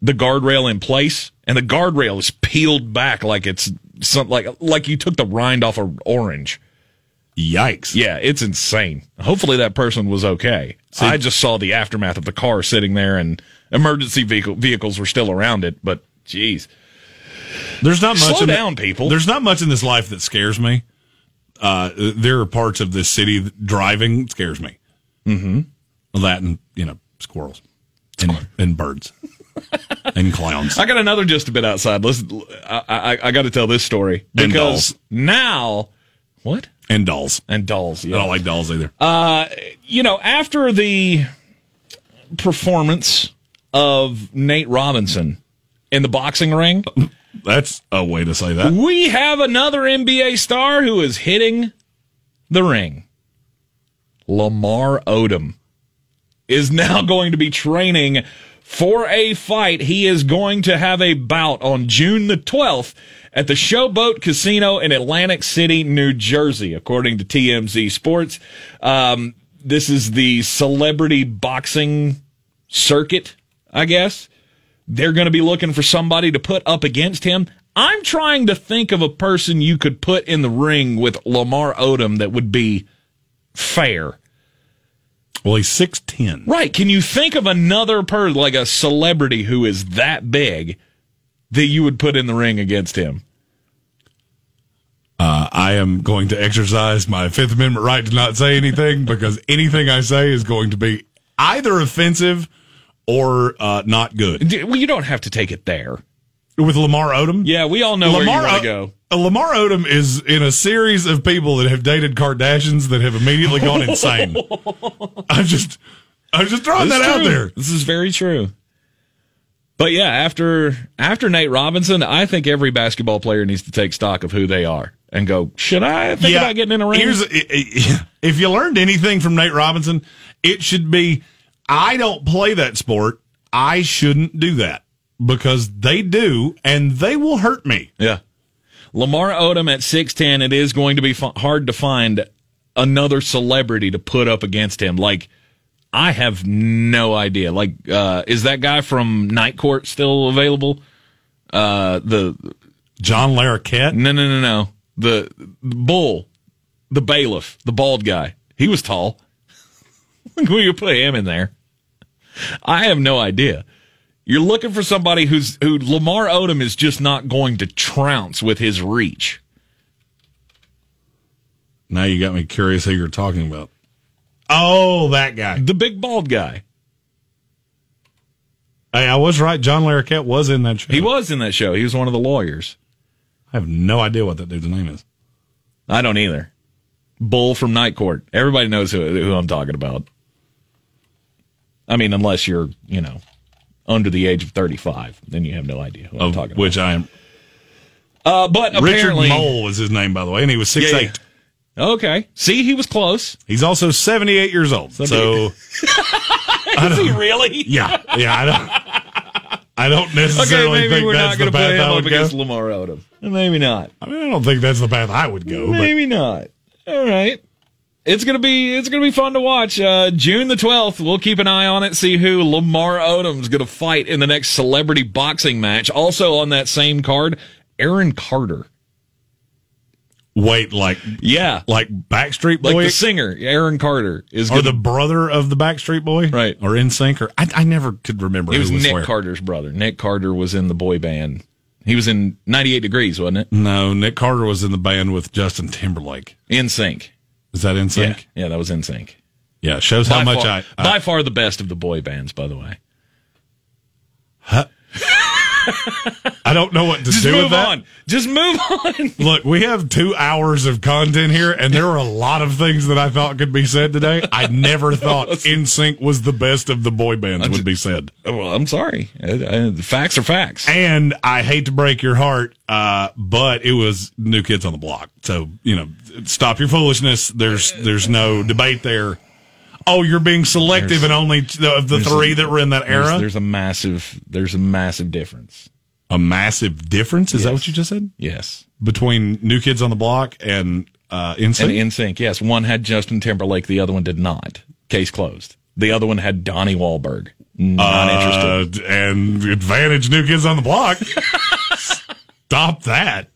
the guardrail in place, and the guardrail is peeled back like it's some like like you took the rind off an orange. Yikes! Yeah, it's insane. Hopefully that person was okay. I just saw the aftermath of the car sitting there and emergency vehicle, vehicles were still around it, but geez. There's not much. Slow in the- down, people. There's not much in this life that scares me. Uh, there are parts of this city that driving scares me. Mm-hmm. That and you know squirrels and, and birds (laughs) and clowns. I got another just a bit outside. Listen, I, I, I got to tell this story because now what and dolls. and dolls. I don't like dolls either. Uh, you know, after the performance of Nate Robinson in the boxing ring, That's a way to say that. we have another NBA star who is hitting the ring. Lamar Odom is now (laughs) going to be training for a fight. He is going to have a bout on June the 12th at the Showboat Casino in Atlantic City, New Jersey, according to TMZ Sports. Um, this is the celebrity boxing circuit, I guess. They're going to be looking for somebody to put up against him. I'm trying to think of a person you could put in the ring with Lamar Odom that would be fair. Well, he's six ten. Right. Can you think of another person, like a celebrity who is that big, that you would put in the ring against him? Uh, I am going to exercise my Fifth Amendment right to not say anything because anything I say is going to be either offensive or uh, not good. Well, you don't have to take it there. With Lamar Odom, Yeah, we all know where you want O- to go. uh, Lamar Odom is in a series of people that have dated Kardashians that have immediately gone (laughs) insane. I'm just, I'm just throwing that out there. This is very true. But yeah, after after Nate Robinson, I think every basketball player needs to take stock of who they are and go, should I think about getting in a ring? Here's if you learned anything from Nate Robinson, it should be I don't play that sport. I shouldn't do that because they do, and they will hurt me. Yeah. Lamar Odom at 6'10, it is going to be fu- hard to find another celebrity to put up against him. Like, I have no idea. Like, uh, is that guy from Night Court still available? Uh, the, John Larroquette. no, no, no, no. The, the bull, the bailiff, the bald guy. He was tall. (laughs) Will you put him in there. I have no idea. You're looking for somebody who's who Lamar Odom is just not going to trounce with his reach. Now you got me curious who you're talking about. Oh, that guy. The big bald guy. Hey, I was right. John Larroquette was in that show. He was in that show. He was one of the lawyers. I have no idea what that dude's name is. I don't either. Bull from Night Court. Everybody knows who, who I'm talking about. I mean, unless you're, you know, under the age of 35, then you have no idea who I'm talking about. which I am. Uh, but Richard apparently, Moll was his name, by the way, and he was six Yeah, eight. yeah. okay. See, he was close. He's also seventy eight years old. So (laughs) Is he really? yeah, yeah. I don't. I don't (laughs) Okay, necessarily maybe think we're that's not the to put path him I up would go. against Lamar Odom. Maybe not. I mean, I don't think that's the path I would go. But Maybe not. All right. It's gonna be it's gonna be fun to watch. Uh, June the twelfth. We'll keep an eye on it. See who Lamar Odom's gonna fight in the next celebrity boxing match. Also on that same card, Aaron Carter. wait, like Yeah, like Backstreet like Boy, the singer Aaron Carter is. or Gonna, the brother of the Backstreet Boy, Right. Or NSYNC, or I, I never could remember. he who was was Nick where. Carter's brother. Nick Carter was in the boy band. He was in 98 Degrees, wasn't it? No, Nick Carter was in the band with Justin Timberlake. NSYNC. Is that NSYNC? yeah, that was NSYNC. Yeah, shows how much far, I. I by far the best of the boy bands, by the way. Huh? (laughs) I don't know what to Just do move with that. on. Just move (laughs) on. Look, we have two hours of content here, and there are a lot of things that I thought could be said today. I never (laughs) thought NSYNC was the best of the boy bands would be said. well, I'm sorry. Uh, uh, the facts are facts. And I hate to break your heart, uh, but it was New Kids on the Block. So you know, stop your foolishness. There's there's no debate there. Oh, you're being selective, There's- and only the there's three a- that were in that era. there's a massive there's a massive difference. a massive difference. Is that what you just said Yes. between New Kids on the Block and uh, And NSYNC? in sync, yes. One had Justin Timberlake, the other one did not. Case closed. The other one had Donnie Wahlberg. Not interested. Uh, and advantage New Kids on the Block. (laughs) Stop that.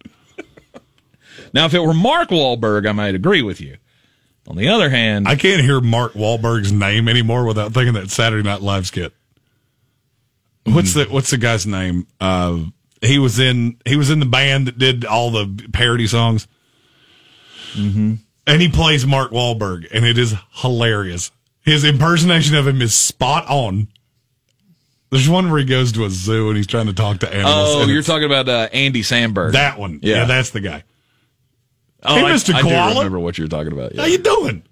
Now, if it were Mark Wahlberg, I might agree with you. On the other hand, I can't hear Mark Wahlberg's name anymore without thinking that Saturday Night Live skit. What's the What's the guy's name? Uh, he was in he was in the band that did all the parody songs, mm-hmm. and he plays Mark Wahlberg, and it is hilarious. His impersonation of him is spot on. There's one where he goes to a zoo and he's trying to talk to animals. oh, you're talking about uh, Andy Samberg. that one. Yeah. Yeah. that's the guy. Oh, Hey, I, Mr. I do remember what you're talking about. Yeah. How you doing?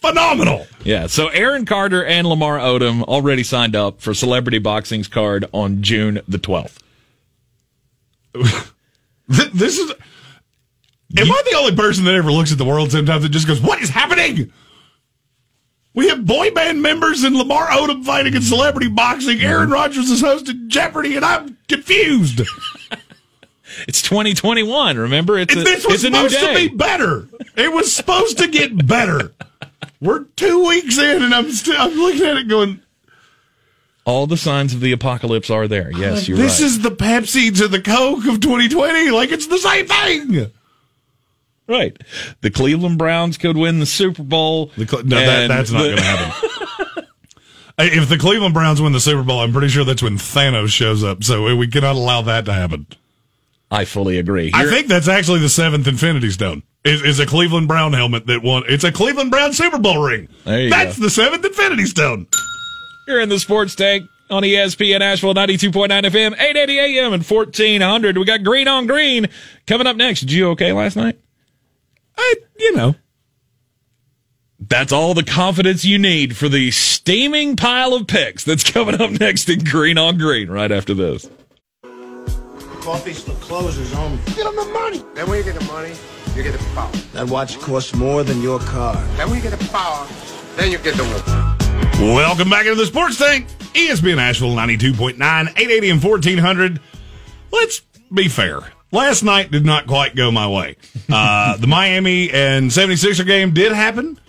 Phenomenal. yeah. So Aaron Carter and Lamar Odom already signed up for Celebrity Boxing's card on June the 12th. (laughs) This is. Am I the only person that ever looks at the world sometimes that just goes, "What is happening?" We have boy band members and Lamar Odom fighting in celebrity boxing. Aaron Rodgers is hosting Jeopardy, and I'm confused. (laughs) It's 2021. Remember, it's a, this was it's a new supposed to be better. It was supposed to get better. We're two weeks in, and I'm still I'm looking at it going, All the signs of the apocalypse are there. Yes, you're "This right. is the Pepsi to the Coke of 2020. Like it's the same thing." right. The Cleveland Browns could win the Super Bowl. The Cle- no, that, that's not the- going to happen. (laughs) If the Cleveland Browns win the Super Bowl, I'm pretty sure that's when Thanos shows up. So we cannot allow that to happen. I fully agree. I think that's actually the seventh Infinity Stone. Is, is a Cleveland Brown helmet that won? It's a Cleveland Brown Super Bowl ring. That's go. the seventh Infinity Stone. You're in the sports tank on ESPN Asheville 92.9 FM, 880 AM and 1400. We got green on green coming up next. Did you okay last night? I, you know, That's all the confidence you need for the steaming pile of picks that's coming up next in green on green right after this. Coffee's for closers only. Get them the money. Then when you get the money, you get the power. That watch costs more than your car. Then when you get the power, then you get the woman. welcome back into the Sports Tank. E ESPN Asheville 92.9, 880 and 1400. Let's be fair. Last night did not quite go my way. Uh, (laughs) the Miami and 76er game did happen.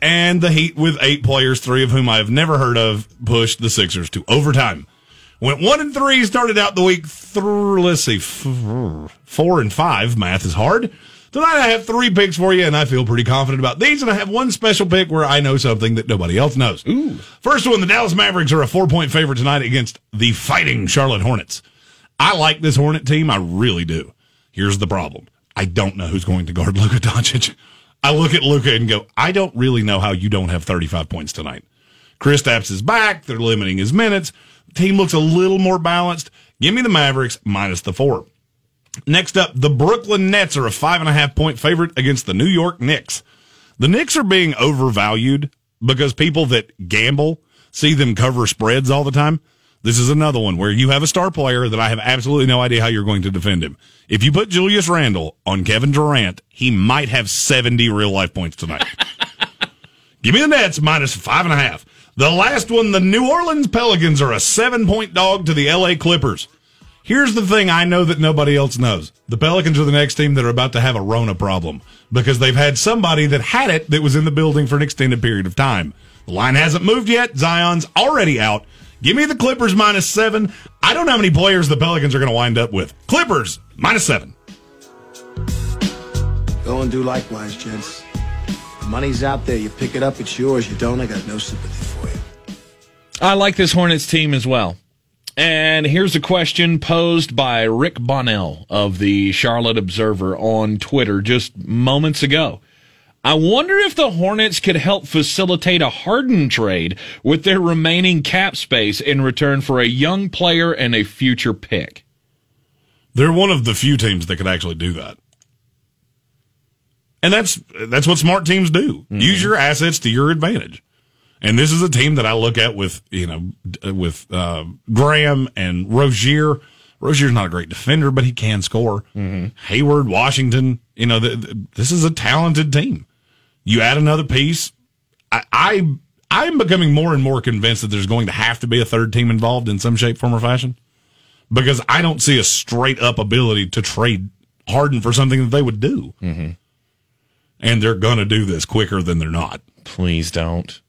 and the Heat with eight players, three of whom I have never heard of, pushed the Sixers to overtime. Went one and three, started out the week, let's see, four and five. Math is hard. Tonight I have three picks for you, and I feel pretty confident about these. And I have one special pick where I know something that nobody else knows. Ooh. First one, the Dallas Mavericks are a four point favorite tonight against the fighting Charlotte Hornets. I like this Hornet team. I really do. Here's the problem. I don't know who's going to guard (laughs) Luka Doncic. I look at Luka and go, I don't really know how you don't have 35 points tonight. Kristaps is back. They're limiting his minutes. Team looks a little more balanced. Give me the Mavericks minus the four. Next up, the Brooklyn Nets are a five and a half point favorite against the New York Knicks. The Knicks are being overvalued because people that gamble see them cover spreads all the time. This is another one where you have a star player that I have absolutely no idea how you're going to defend him. If you put Julius Randle on Kevin Durant, he might have 70 real life points tonight. (laughs) Give me the Nets minus five and a half. The last one, the New Orleans Pelicans are a seven point dog to the LA Clippers. Here's the thing I know that nobody else knows. The Pelicans are the next team that are about to have a Rona problem because they've had somebody that had it that was in the building for an extended period of time. The line hasn't moved yet. Zion's already out. Give me the Clippers minus seven. I don't know how many players the Pelicans are going to wind up with. Clippers minus seven. Go and do likewise, gents. The money's out there. You pick it up, it's yours. You don't, I got no sympathy for you. I like this Hornets team as well. And here's a question posed by Rick Bonnell of the Charlotte Observer on Twitter just moments ago. I wonder if the Hornets could help facilitate a Harden trade with their remaining cap space in return for a young player and a future pick. They're one of the few teams that could actually do that. And that's that's what smart teams do. Mm-hmm. Use your assets to your advantage. And this is a team that I look at with, you know, with uh, Graham and Rozier. Rozier's not a great defender, but he can score. Mm-hmm. Hayward, Washington, you know, the, the, this is a talented team. You add another piece. I, I I'm becoming more and more convinced that there's going to have to be a third team involved in some shape, form, or fashion, because I don't see a straight up ability to trade Harden for something that they would do. Mm-hmm. And they're going to do this quicker than they're not. Please don't.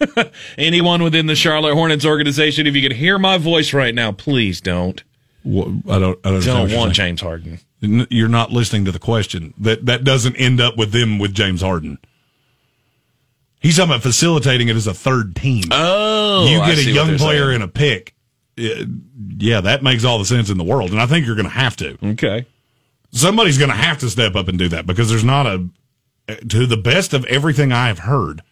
(laughs) Anyone within the Charlotte Hornets organization, if you can hear my voice right now, please don't. What, I don't. I don't, don't want James Harden. You're not listening to the question. That that doesn't end up with them with James Harden. He's talking about facilitating it as a third team. Oh, you get a young player saying. in a pick. It, yeah, that makes all the sense in the world, and I think you're going to have to. Okay, somebody's going to have to step up and do that because there's not a. To the best of everything I have heard,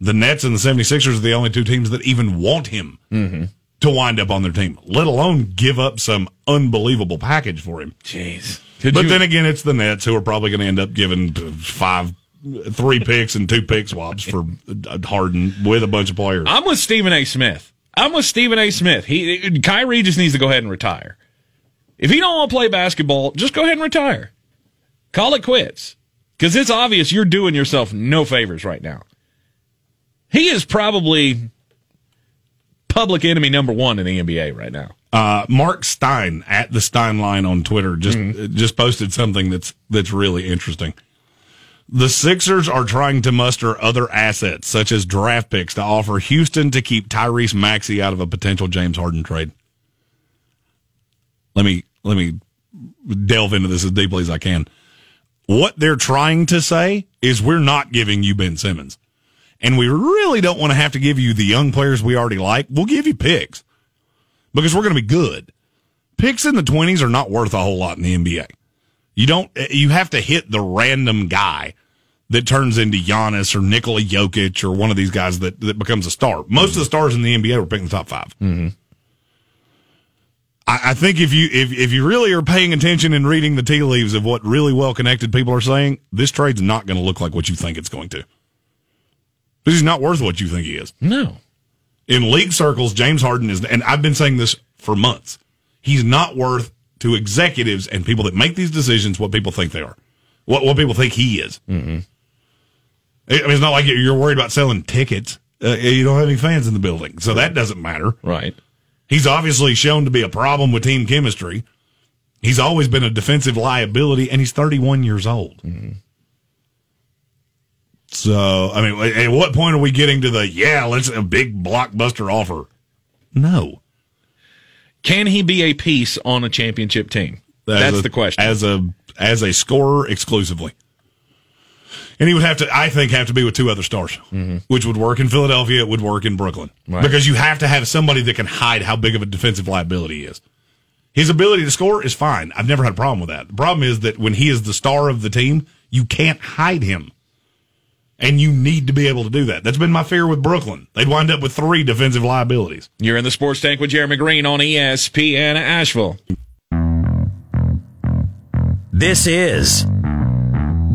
the Nets and the 76ers are the only two teams that even want him mm-hmm. to wind up on their team, let alone give up some unbelievable package for him. Jeez. Could but you... then again, it's the Nets who are probably going to end up giving five, three picks and two pick swaps for Harden with a bunch of players. I'm with Stephen A. Smith. I'm with Stephen A. Smith. He Kyrie just needs to go ahead and retire. If he don't want to play basketball, just go ahead and retire. Call it quits. Because it's obvious you're doing yourself no favors right now. He is probably public enemy number one in the NBA right now. Uh, Marc Stein at the Stein line on Twitter just mm-hmm. just posted something that's that's really interesting. The Sixers are trying to muster other assets, such as draft picks, to offer Houston to keep Tyrese Maxey out of a potential James Harden trade. Let me let me delve into this as deeply as I can. What they're trying to say is we're not giving you Ben Simmons and we really don't want to have to give you the young players we already like, we'll give you picks because we're going to be good. Picks in the 20s are not worth a whole lot in the NBA. You don't, you have to hit the random guy that turns into Giannis or Nikola Jokic or one of these guys that, that becomes a star. Most mm-hmm. of the stars in the NBA were picking the top 5 mm-hmm. I, I think if you if if you really are paying attention and reading the tea leaves of what really well connected people are saying, this trade's not going to look like what you think it's going to. This is not worth what you think he is. No. In league circles, James Harden is, and I've been saying this for months, he's not worth to executives and people that make these decisions what people think they are, what, what people think he is. Mm-hmm. I mean, it's not like you're worried about selling tickets. Uh, you don't have any fans in the building, so that doesn't matter. Right. He's obviously shown to be a problem with team chemistry. He's always been a defensive liability, and he's 31 years old. Mm-hmm. So, I mean, at what point are we getting to the, yeah, let's a big blockbuster offer? No. Can he be a piece on a championship team? As That's a, the question. As a as a scorer exclusively. And he would have to, I think, have to be with two other stars, mm-hmm. which would work in Philadelphia. It would work in Brooklyn right. because you have to have somebody that can hide how big of a defensive liability he is. His ability to score is fine. I've never had a problem with that. The problem is that when he is the star of the team, you can't hide him. And you need to be able to do that. That's been my fear with Brooklyn. They'd wind up with three defensive liabilities. You're in the sports tank with Jeremy Greene on ESPN Asheville. This is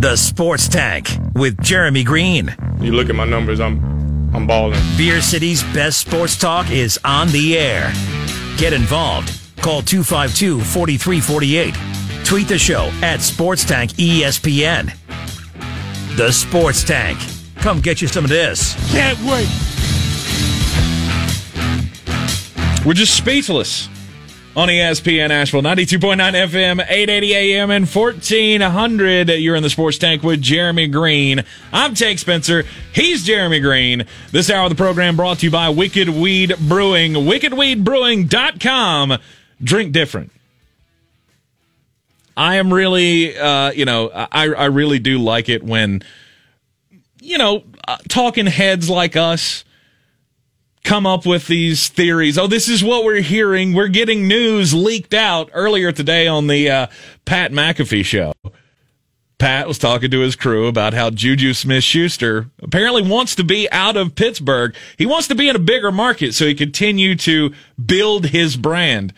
the Sports Tank with Jeremy Greene. You look at my numbers, I'm I'm balling. Beer City's best sports talk is on the air. Get involved. Call 252-4348. Tweet the show at Sports Tank ESPN. The Sports Tank. Come get you some of this. Can't wait. We're just speechless on ESPN Asheville, 92.9 FM, 880 AM, and 1400. You're in the Sports Tank with Jeremy Greene. I'm Tank Spencer. He's Jeremy Greene. This hour of the program brought to you by Wicked Weed Brewing, wickedweedbrewing.com. Drink different. I am really, uh, you know, I, I really do like it when, you know, uh, talking heads like us come up with these theories. Oh, this is what we're hearing. We're getting news leaked out earlier today on the uh, Pat McAfee show. Pat was talking to his crew about how Juju Smith Schuster apparently wants to be out of Pittsburgh. He wants to be in a bigger market so he continue to build his brand.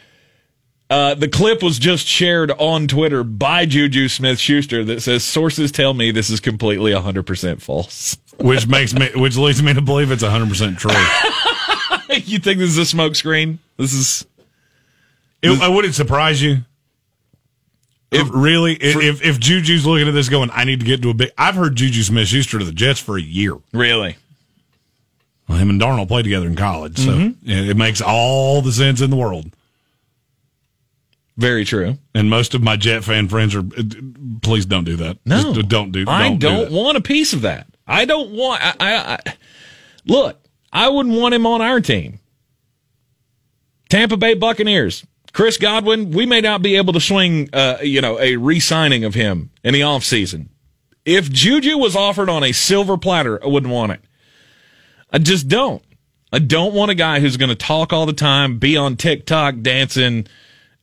Uh, the clip was just shared on Twitter by Juju Smith Schuster that says sources tell me this is completely 100% false. which makes me, which leads me to believe it's 100 percent true. (laughs) you think this is a smoke screen? This is It, uh, wouldn't surprise you? If really, if, if if Juju's looking at this going, I need to get to a big. I've heard Juju Smith Schuster to the Jets for a year. really Well, him and Darnold played together in college, so it, it makes all the sense in the world. very true. And most of my Jet fan friends are. Please don't do that. No, Just don't do. I don't, do don't that. want a piece of that. I don't want. I, I, I look. I wouldn't want him on our team. Tampa Bay Buccaneers. Chris Godwin. We may not be able to swing, uh, you know, a re-signing of him in the offseason. If Juju was offered on a silver platter, I wouldn't want it. I just don't. I don't want a guy who's going to talk all the time, be on TikTok dancing,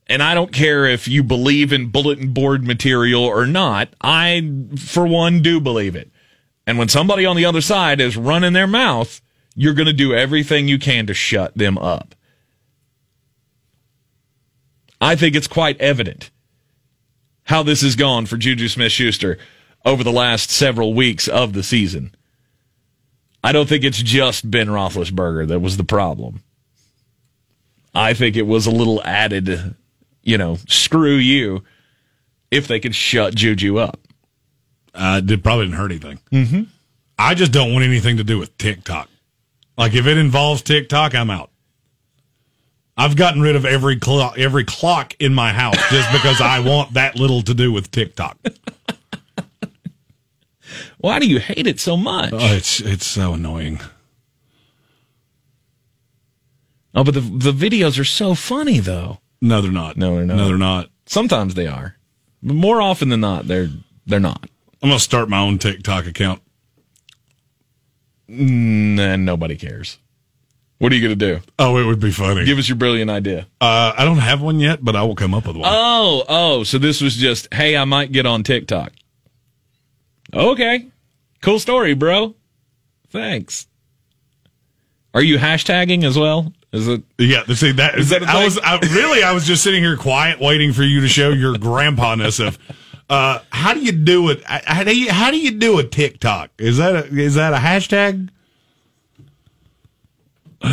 and I don't care if you believe in bulletin board material or not. I, for one, do believe it. And when somebody on the other side is running their mouth, you're going to do everything you can to shut them up. I think it's quite evident how this has gone for Juju Smith Schuster over the last several weeks of the season. I don't think it's just Ben Roethlisberger that was the problem. I think it was a little added, you know, screw you if they could shut Juju up. Uh, it probably didn't hurt anything. Mm-hmm. I just don't want anything to do with TikTok. Like if it involves TikTok, I'm out. I've gotten rid of every clock, every clock in my house just because I want that little to do with TikTok. Why do you hate it so much? Oh, it's it's so annoying. oh, but the the videos are so funny though. No, they're not. No, they're not. No, they're not. Sometimes they are, but more often than not, they're they're not. I'm gonna start my own TikTok account. And nobody cares. What are you going to do? Oh, it would be funny. Give us your brilliant idea. Uh, I don't have one yet, but I will come up with one. Oh, oh, so this was just, hey, I might get on TikTok. Okay. Cool story, bro. Thanks. Are you hashtagging as well? Is it yeah, see that Is that I was I, really I was just sitting here quiet, waiting for you to show your grandpa-ness of uh, how do you do it? How do you how do you do a TikTok? Is that a, is that a hashtag? (sighs)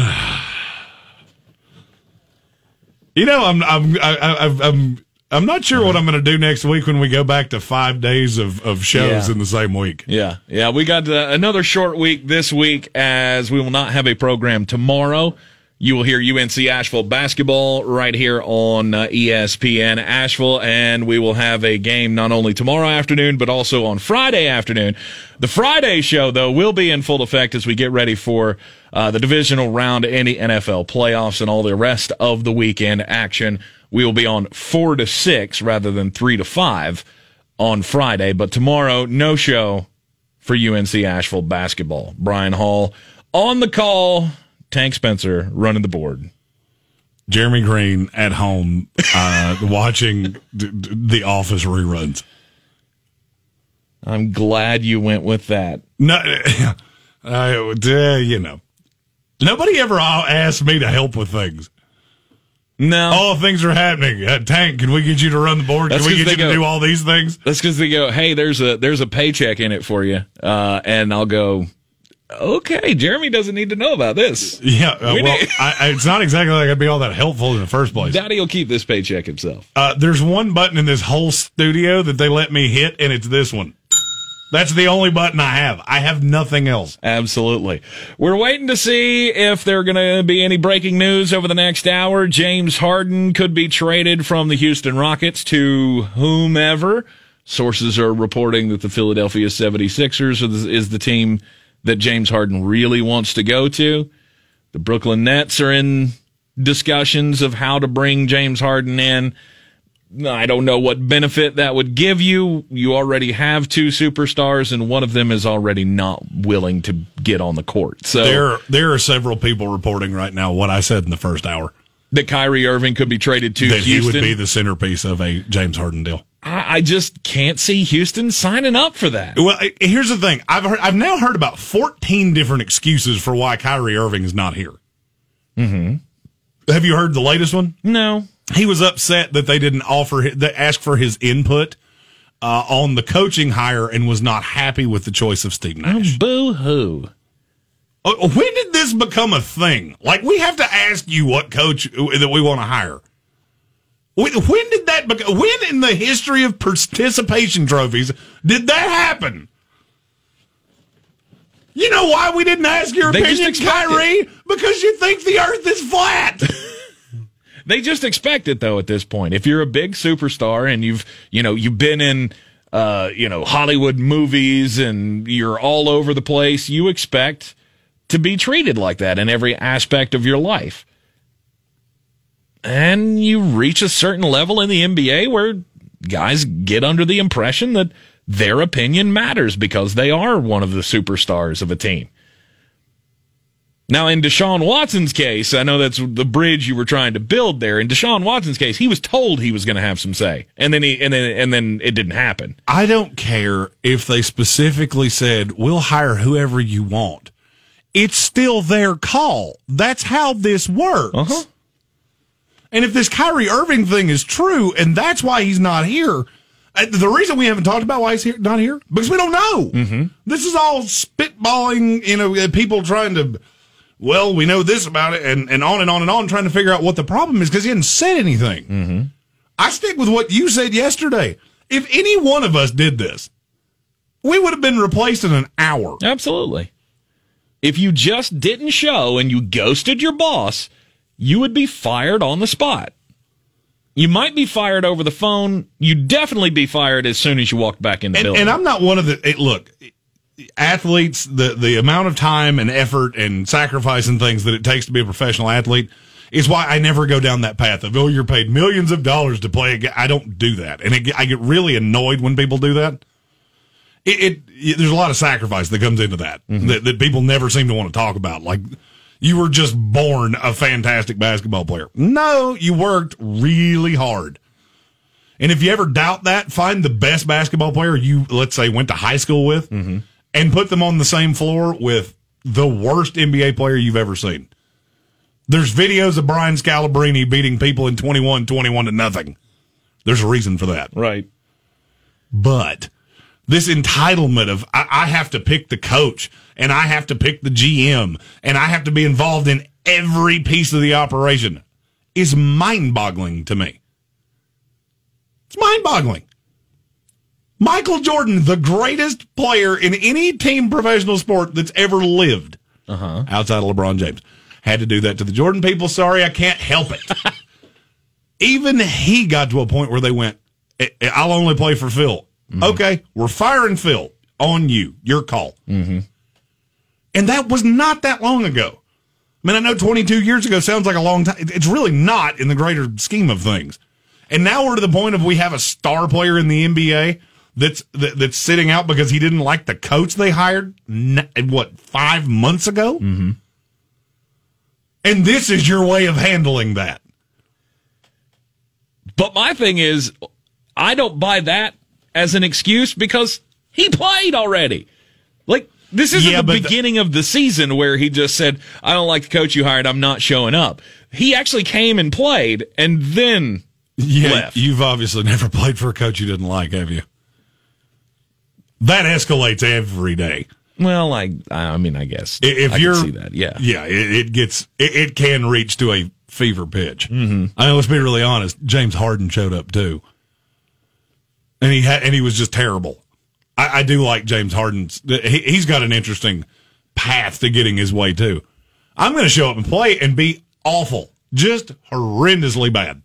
you know, I'm I'm I, I, I'm I'm not sure what I'm going to do next week when we go back to five days of, of shows Yeah. in the same week. Yeah, yeah. We got uh, another short week this week as we will not have a program tomorrow. You will hear UNC Asheville basketball right here on uh, ESPN Asheville, and we will have a game not only tomorrow afternoon, but also on Friday afternoon. The Friday show, though, will be in full effect as we get ready for uh, the divisional round any NFL playoffs and all the rest of the weekend action. We will be on four to six rather than three to five on Friday, but tomorrow, no show for UNC Asheville basketball. Brian Hall on the call. Tank Spencer running the board. Jeremy Greene at home uh, (laughs) watching the, the Office reruns. I'm glad you went with that. No, (laughs) I, uh, you know, nobody ever asked me to help with things. No, All things are happening. Uh, Tank, can we get you to run the board? That's can we get you to do all these things? that's because they go, "Hey, there's a there's a paycheck in it for you," uh, and I'll go, "Okay, Jeremy doesn't need to know about this. Yeah, uh, We well, I, I, it's not exactly like I'd be all that helpful in the first place. Daddy will keep this paycheck himself." Uh, there's one button in this whole studio that they let me hit, and it's this one. That's the only button I have. I have nothing else. Absolutely. We're waiting to see if there are going to be any breaking news over the next hour. James Harden could be traded from the Houston Rockets to whomever. Sources are reporting that the Philadelphia 76ers is the team that James Harden really wants to go to. The Brooklyn Nets are in discussions of how to bring James Harden in. I don't know what benefit that would give you. You already have two superstars, and one of them is already not willing to get on the court. So There, there are several people reporting right now what I said in the first hour that Kyrie Irving could be traded to that he would be the centerpiece of a James Harden deal. I, I just can't see Houston signing up for that. Well, here's the thing. I've heard, I've now heard about 14 different excuses for why Kyrie Irving is not here. Mm-hmm. Have you heard the latest one? No. He was upset that they didn't offer that ask for his input uh, on the coaching hire and was not happy with the choice of Steve Nash. Boo hoo. Uh, When did this become a thing? Like we have to ask you what coach that we want to hire. When when did that become? When in the history of participation trophies did that happen? You know why we didn't ask your They opinion, Kyrie? Because you think the Earth is flat. (laughs) They just expect it though at this point. If you're a big superstar and you've, you know, you've been in uh, you know, Hollywood movies and you're all over the place, you expect to be treated like that in every aspect of your life. And you reach a certain level in the NBA where guys get under the impression that their opinion matters because they are one of the superstars of a team. Now, in Deshaun Watson's case, I know that's the bridge you were trying to build there. In Deshaun Watson's case, he was told he was going to have some say, and then he and then and then it didn't happen. I don't care if they specifically said, we'll hire whoever you want. It's still their call. That's how this works. Uh-huh. And if this Kyrie Irving thing is true, and that's why he's not here, uh, the reason we haven't talked about why he's here, not here, because we don't know. Mm-hmm. This is all spitballing, you know, uh, people trying to, well, we know this about it, and, and on and on and on, trying to figure out what the problem is because he hadn't said anything. Mm-hmm. I stick with what you said yesterday. If any one of us did this, we would have been replaced in an hour. Absolutely. If you just didn't show and you ghosted your boss, you would be fired on the spot. You might be fired over the phone. You'd definitely be fired as soon as you walked back in the And, building. and I'm not one of the, it, look, athletes, the, the amount of time and effort and sacrifice and things that it takes to be a professional athlete is why I never go down that path of, oh, you're paid millions of dollars to play a game. I don't do that. And it, I get really annoyed when people do that. It, it, there's a lot of sacrifice that comes into that, mm-hmm. that that people never seem to want to talk about. Like you were just born a fantastic basketball player. No, you worked really hard. And if you ever doubt that, find the best basketball player you, let's say, went to high school with mm-hmm. And put them on the same floor with the worst NBA player you've ever seen. There's videos of Brian Scalabrine beating people in 21 21 to nothing. There's a reason for that. right. But this entitlement of I, I have to pick the coach and I have to pick the GM and I have to be involved in every piece of the operation is mind boggling to me. It's mind boggling. Michael Jordan, the greatest player in any team professional sport that's ever lived, uh-huh. outside of LeBron James, had to do that to the Jordan people. Sorry, I can't help it. (laughs) Even he got to a point where they went, "I- I'll only play for Phil. Okay, we're firing Phil on you. Your call. Mm-hmm. And that was not that long ago. I mean, I know 22 years ago sounds like a long time. It's really not in the greater scheme of things. And now we're to the point of we have a star player in the NBA that's that, that's sitting out because he didn't like the coach they hired. What five months ago? Mm-hmm. And this is your way of handling that. But my thing is, I don't buy that as an excuse because he played already. Like, this isn't Yeah, the but the- beginning of the season where he just said, I don't like the coach you hired. I'm not showing up. He actually came and played and then Yeah, left. you've obviously never played for a coach you didn't like, have you? That escalates every day. Well, I, I mean, I guess If I you're see that. Yeah. yeah, it, it gets it, it can reach to a fever pitch. Mm-hmm. I mean, let's be really honest. James Harden showed up too, and he had and he was just terrible. I, I do like James Harden's. He, he's got an interesting path to getting his way too. I'm going to show up and play and be awful, just horrendously bad.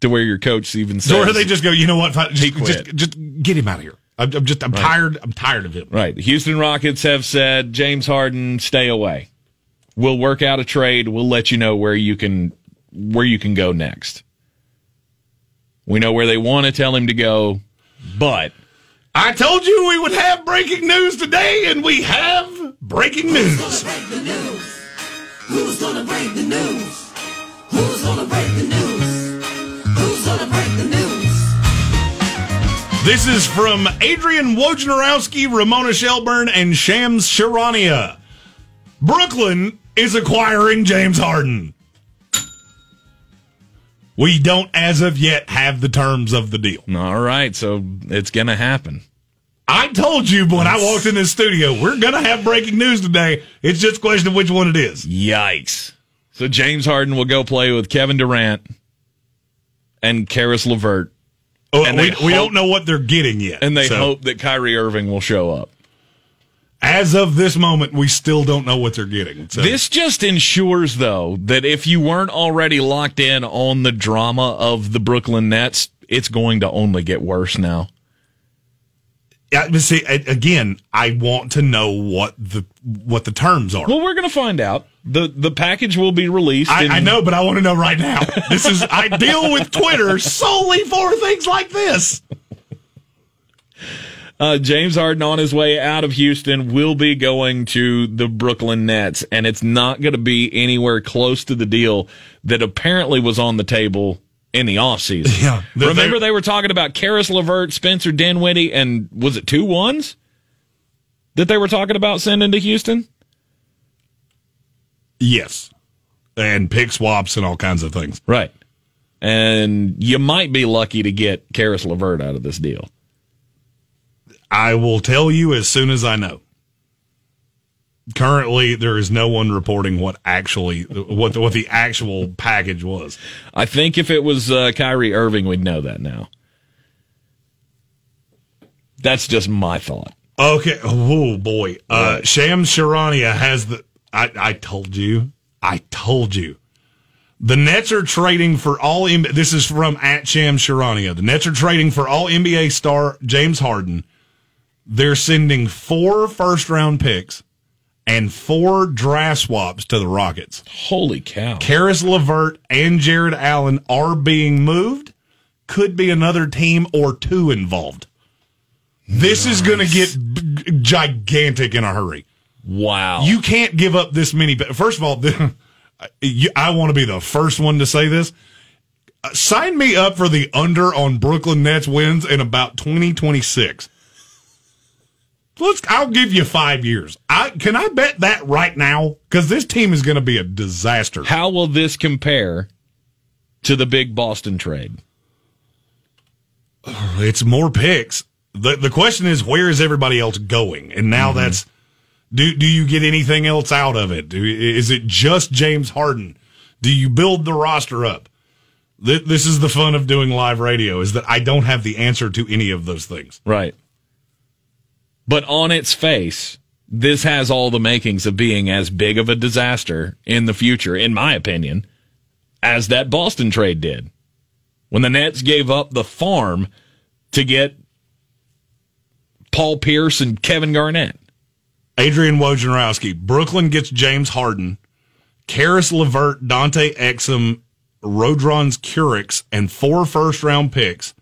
To where your coach even says, So where they just go, you know what? fi- Just, quit. just, just get him out of here. I'm, I'm just, I'm tired. I'm tired of him. Right. The Houston Rockets have said, James Harden, stay away. We'll work out a trade. We'll let you know where you can where you can go next. We know where they want to tell him to go, but I told you we would have breaking news today, and we have breaking news. Who's gonna break the news? Who's gonna break the news? Who's gonna break the news? This is from Adrian Wojnarowski, Ramona Shelburne, and Shams Charania. Brooklyn is acquiring James Harden. We don't, as of yet, have the terms of the deal. All right, so it's going to happen. I told you when I walked in this studio, we're going to have breaking news today. It's just a question of which one it is. Yikes. So James Harden will go play with Kevin Durant and Caris LeVert. Oh, And we, they we don't know what they're getting yet. And they So, hope that Kyrie Irving will show up. As of this moment, we still don't know what they're getting. So. This just ensures, though, that if you weren't already locked in on the drama of the Brooklyn Nets, it's going to only get worse now. Yeah, but see, again, I want to know what the what the terms are. Well, we're going to find out. the The package will be released. I, in- I know, but I want to know right now. This is I (laughs) deal with Twitter solely for things like this. Uh, James Harden on his way out of Houston will be going to the Brooklyn Nets, and it's not going to be anywhere close to the deal that apparently was on the table in the offseason. (laughs) Yeah. The- Remember they- were talking about Caris LeVert, Spencer Dinwiddie, and was it two ones that they were talking about sending to Houston? Yes, and pick swaps and all kinds of things. Right. And you might be lucky to get Caris LeVert out of this deal. I will tell you as soon as I know. Currently, there is no one reporting what actually what the, what the actual package was. I think if it was uh, Kyrie Irving, we'd know that now. That's just my thought. Okay. Oh boy. Uh, Shams Charania has the. I, I told you. I told you. The Nets are trading for all. This is from at Shams Charania. The Nets are trading for all NBA star James Harden. They're sending four first round picks and four draft swaps to the Rockets. Holy cow. Caris LeVert and Jarrett Allen are being moved. Could be another team or two involved. This is going to get b- gigantic in a hurry. Wow. You can't give up this many. First of all, (laughs) I want to be the first one to say this. Uh, Sign me up for the under on Brooklyn Nets wins in about 2026. Let's. I'll give you five years. I can I bet that right now because this team is going to be a disaster. How will this compare to the big Boston trade? (sighs) It's more picks. the The question is, where is everybody else going? And now mm-hmm. that's do do you get anything else out of it? Do, is it just James Harden? Do you build the roster up? This is the fun of doing live radio is that I don't have the answer to any of those things. Right. But on its face, this has all the makings of being as big of a disaster in the future, in my opinion, as that Boston trade did. When the Nets gave up the farm to get Paul Pierce and Kevin Garnett. Adrian Wojnarowski, Brooklyn gets James Harden, Caris LeVert, Dante Exum, Rodions Kurucs, and four first round picks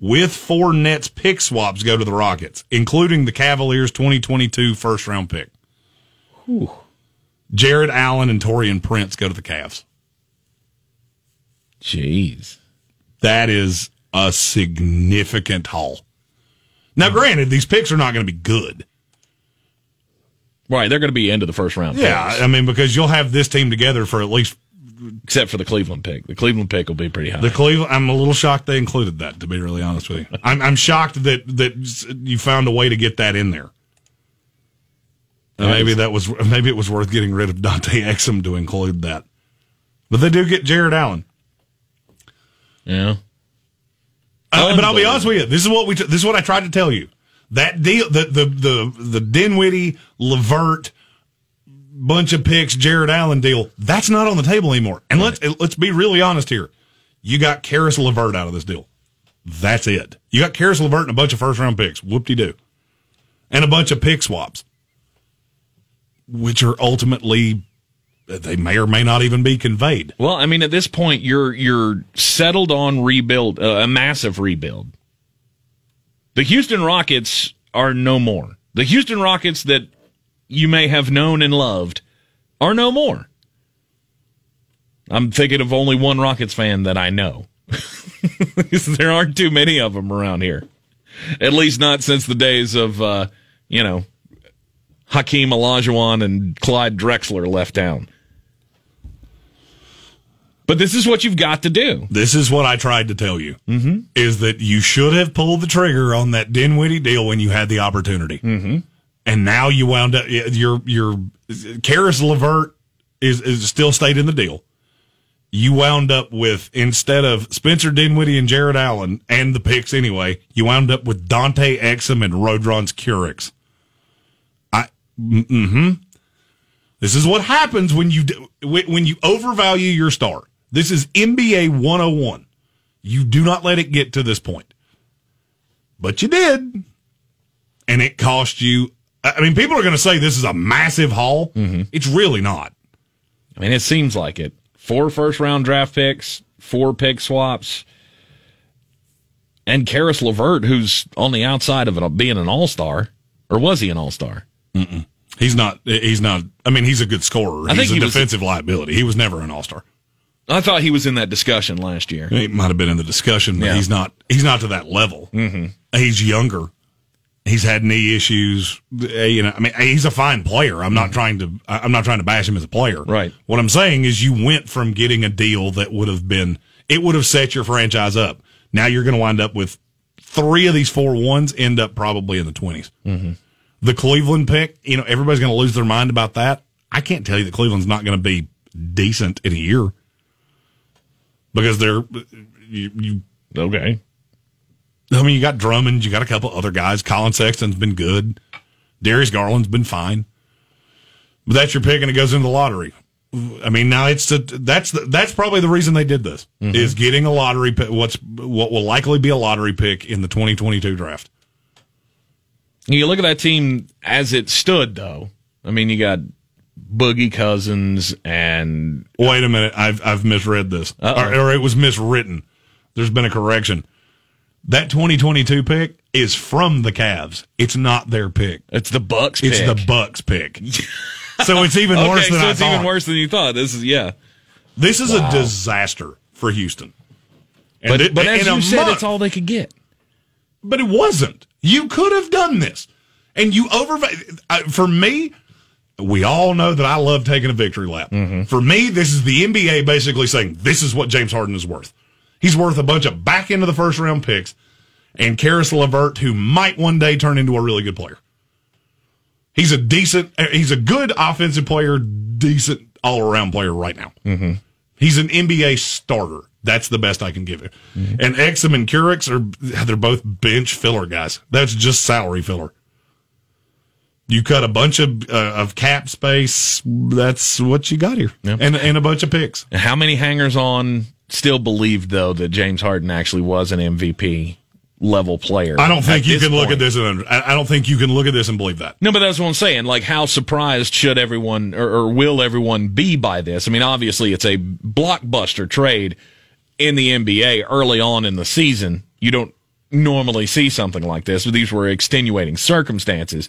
with four Nets pick swaps go to the Rockets, including the Cavaliers 2022 first round pick. Jarrett Allen and Taurean Prince go to the Cavs. Jeez. That is a significant haul. Now, granted, these picks are not going to be good. Right, they're going to be into the first round. Yeah, picks, I mean, because you'll have this team together for at least except for the Cleveland pick. The Cleveland pick will be pretty high. The Cleveland. I'm a little shocked they included that. To be really honest with you, (laughs) I'm, I'm shocked that that you found a way to get that in there. Maybe that was maybe it was worth getting rid of Dante Exum to include that. But they do get Jarrett Allen. yeah. Uh, but I'll be honest with you. This is what we. T- this is what I tried to tell you. That deal, the the the the Dinwiddie, LeVert, bunch of picks, Jarrett Allen deal. That's not on the table anymore. And let's let's be really honest here. You got Caris LeVert out of this deal. That's it. You got Caris LeVert and a bunch of first round picks. Whoop de doo, and a bunch of pick swaps, which are ultimately they may or may not even be conveyed. Well, I mean, at this point, you're you're settled on rebuild, uh, a massive rebuild. The Houston Rockets are no more. The Houston Rockets that you may have known and loved are no more. I'm thinking of only one Rockets fan that I know. (laughs) there aren't too many of them around here. At least not since the days of, uh, you know, Hakeem Olajuwon and Clyde Drexler left town. But this is what you've got to do. This is what I tried to tell you: mm-hmm. is that you should have pulled the trigger on that Dinwiddie deal when you had the opportunity, mm-hmm. And now you wound up your your Caris LeVert is is still stayed in the deal. You wound up with instead of Spencer Dinwiddie and Jarrett Allen and the picks anyway, you wound up with Dante Exum and Rodions Kurucs. I mm-hmm. This is what happens when you when you overvalue your star. This is NBA 101. You do not let it get to this point. But you did. And it cost you. I mean, people are going to say this is a massive haul. Mm-hmm. It's really not. I mean, it seems like it. Four first round draft picks, four pick swaps, and Caris LeVert, who's on the outside of it being an all star. Or was he an all star? He's not. He's not. I mean, he's a good scorer. I he's think a he was- defensive liability. He was never an all star. I thought he was in that discussion last year. He might have been in the discussion, but Yeah. he's not. He's not to that level. Mm-hmm. He's younger. He's had knee issues. Uh, You know, I mean, he's a fine player. I'm not trying to. I'm not trying to bash him as a player. Right. What I'm saying is, you went from getting a deal that would have been. It would have set your franchise up. Now you're going to wind up with three of these four ones end up probably in the 20s. Mm-hmm. The Cleveland pick. You know, everybody's going to lose their mind about that. I can't tell you that Cleveland's not going to be decent in a year because they're you, you Okay. I mean, you got Drummond, you got a couple other guys. Collin Sexton's been good. Darius Garland's been fine. But that's your pick, and it goes into the lottery. I mean, now it's a, that's the, that's probably the reason they did this mm-hmm. is getting a lottery pick. What's what will likely be a lottery pick in the 2022 draft. You look at that team as it stood, though. I mean, you got Boogie Cousins and Wait a minute, I've I've misread this, or, or it was miswritten. There's been a correction. That 2022 pick is from the Cavs. It's not their pick. it's the Bucks. It's pick. the Bucks pick. (laughs) so it's even okay, worse than so I it's thought. even worse than you thought. This is yeah. This is a disaster for Houston. And But it- but as you said, month- it's all they could get. But it wasn't. You could have done this, and you over. For me, we all know that I love taking a victory lap. Mm-hmm. For me, this is the NBA basically saying this is what James Harden is worth. He's worth a bunch of back into the first round picks, and Caris LeVert, who might one day turn into a really good player. He's a decent. He's a good offensive player, decent all around player right now. Mm-hmm. He's an NBA starter. That's the best I can give you. And Exum and Kurucs are they're both bench filler guys. That's just salary filler. You cut a bunch of uh, of cap space. That's what you got here, Yeah. and and a bunch of picks. How many hangers on still believed though that James Harden actually was an MVP level player? I don't think you can look at this and I don't think you can look at this and believe that. No, but that's what I'm saying. Like, how surprised should everyone or, or will everyone be by this? I mean, obviously, it's a blockbuster trade in the NBA early on in the season. You don't normally see something like this, these were extenuating circumstances.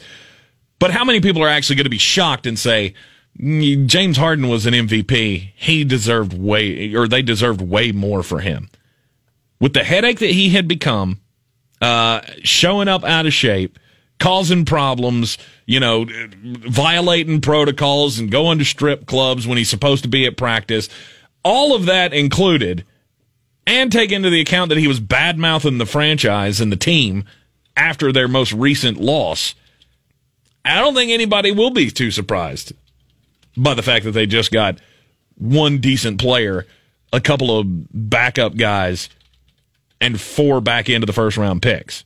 But how many people are actually going to be shocked and say, "Mm, James Harden was an MVP. He deserved way, or they deserved way more for him. With the headache that he had become, uh, showing up out of shape, causing problems, you know, violating protocols and going to strip clubs when he's supposed to be at practice. All of that included, and take into the account that he was bad mouthing the franchise and the team after their most recent loss. I don't think anybody will be too surprised by the fact that they just got one decent player, a couple of backup guys, and four back into the first round picks.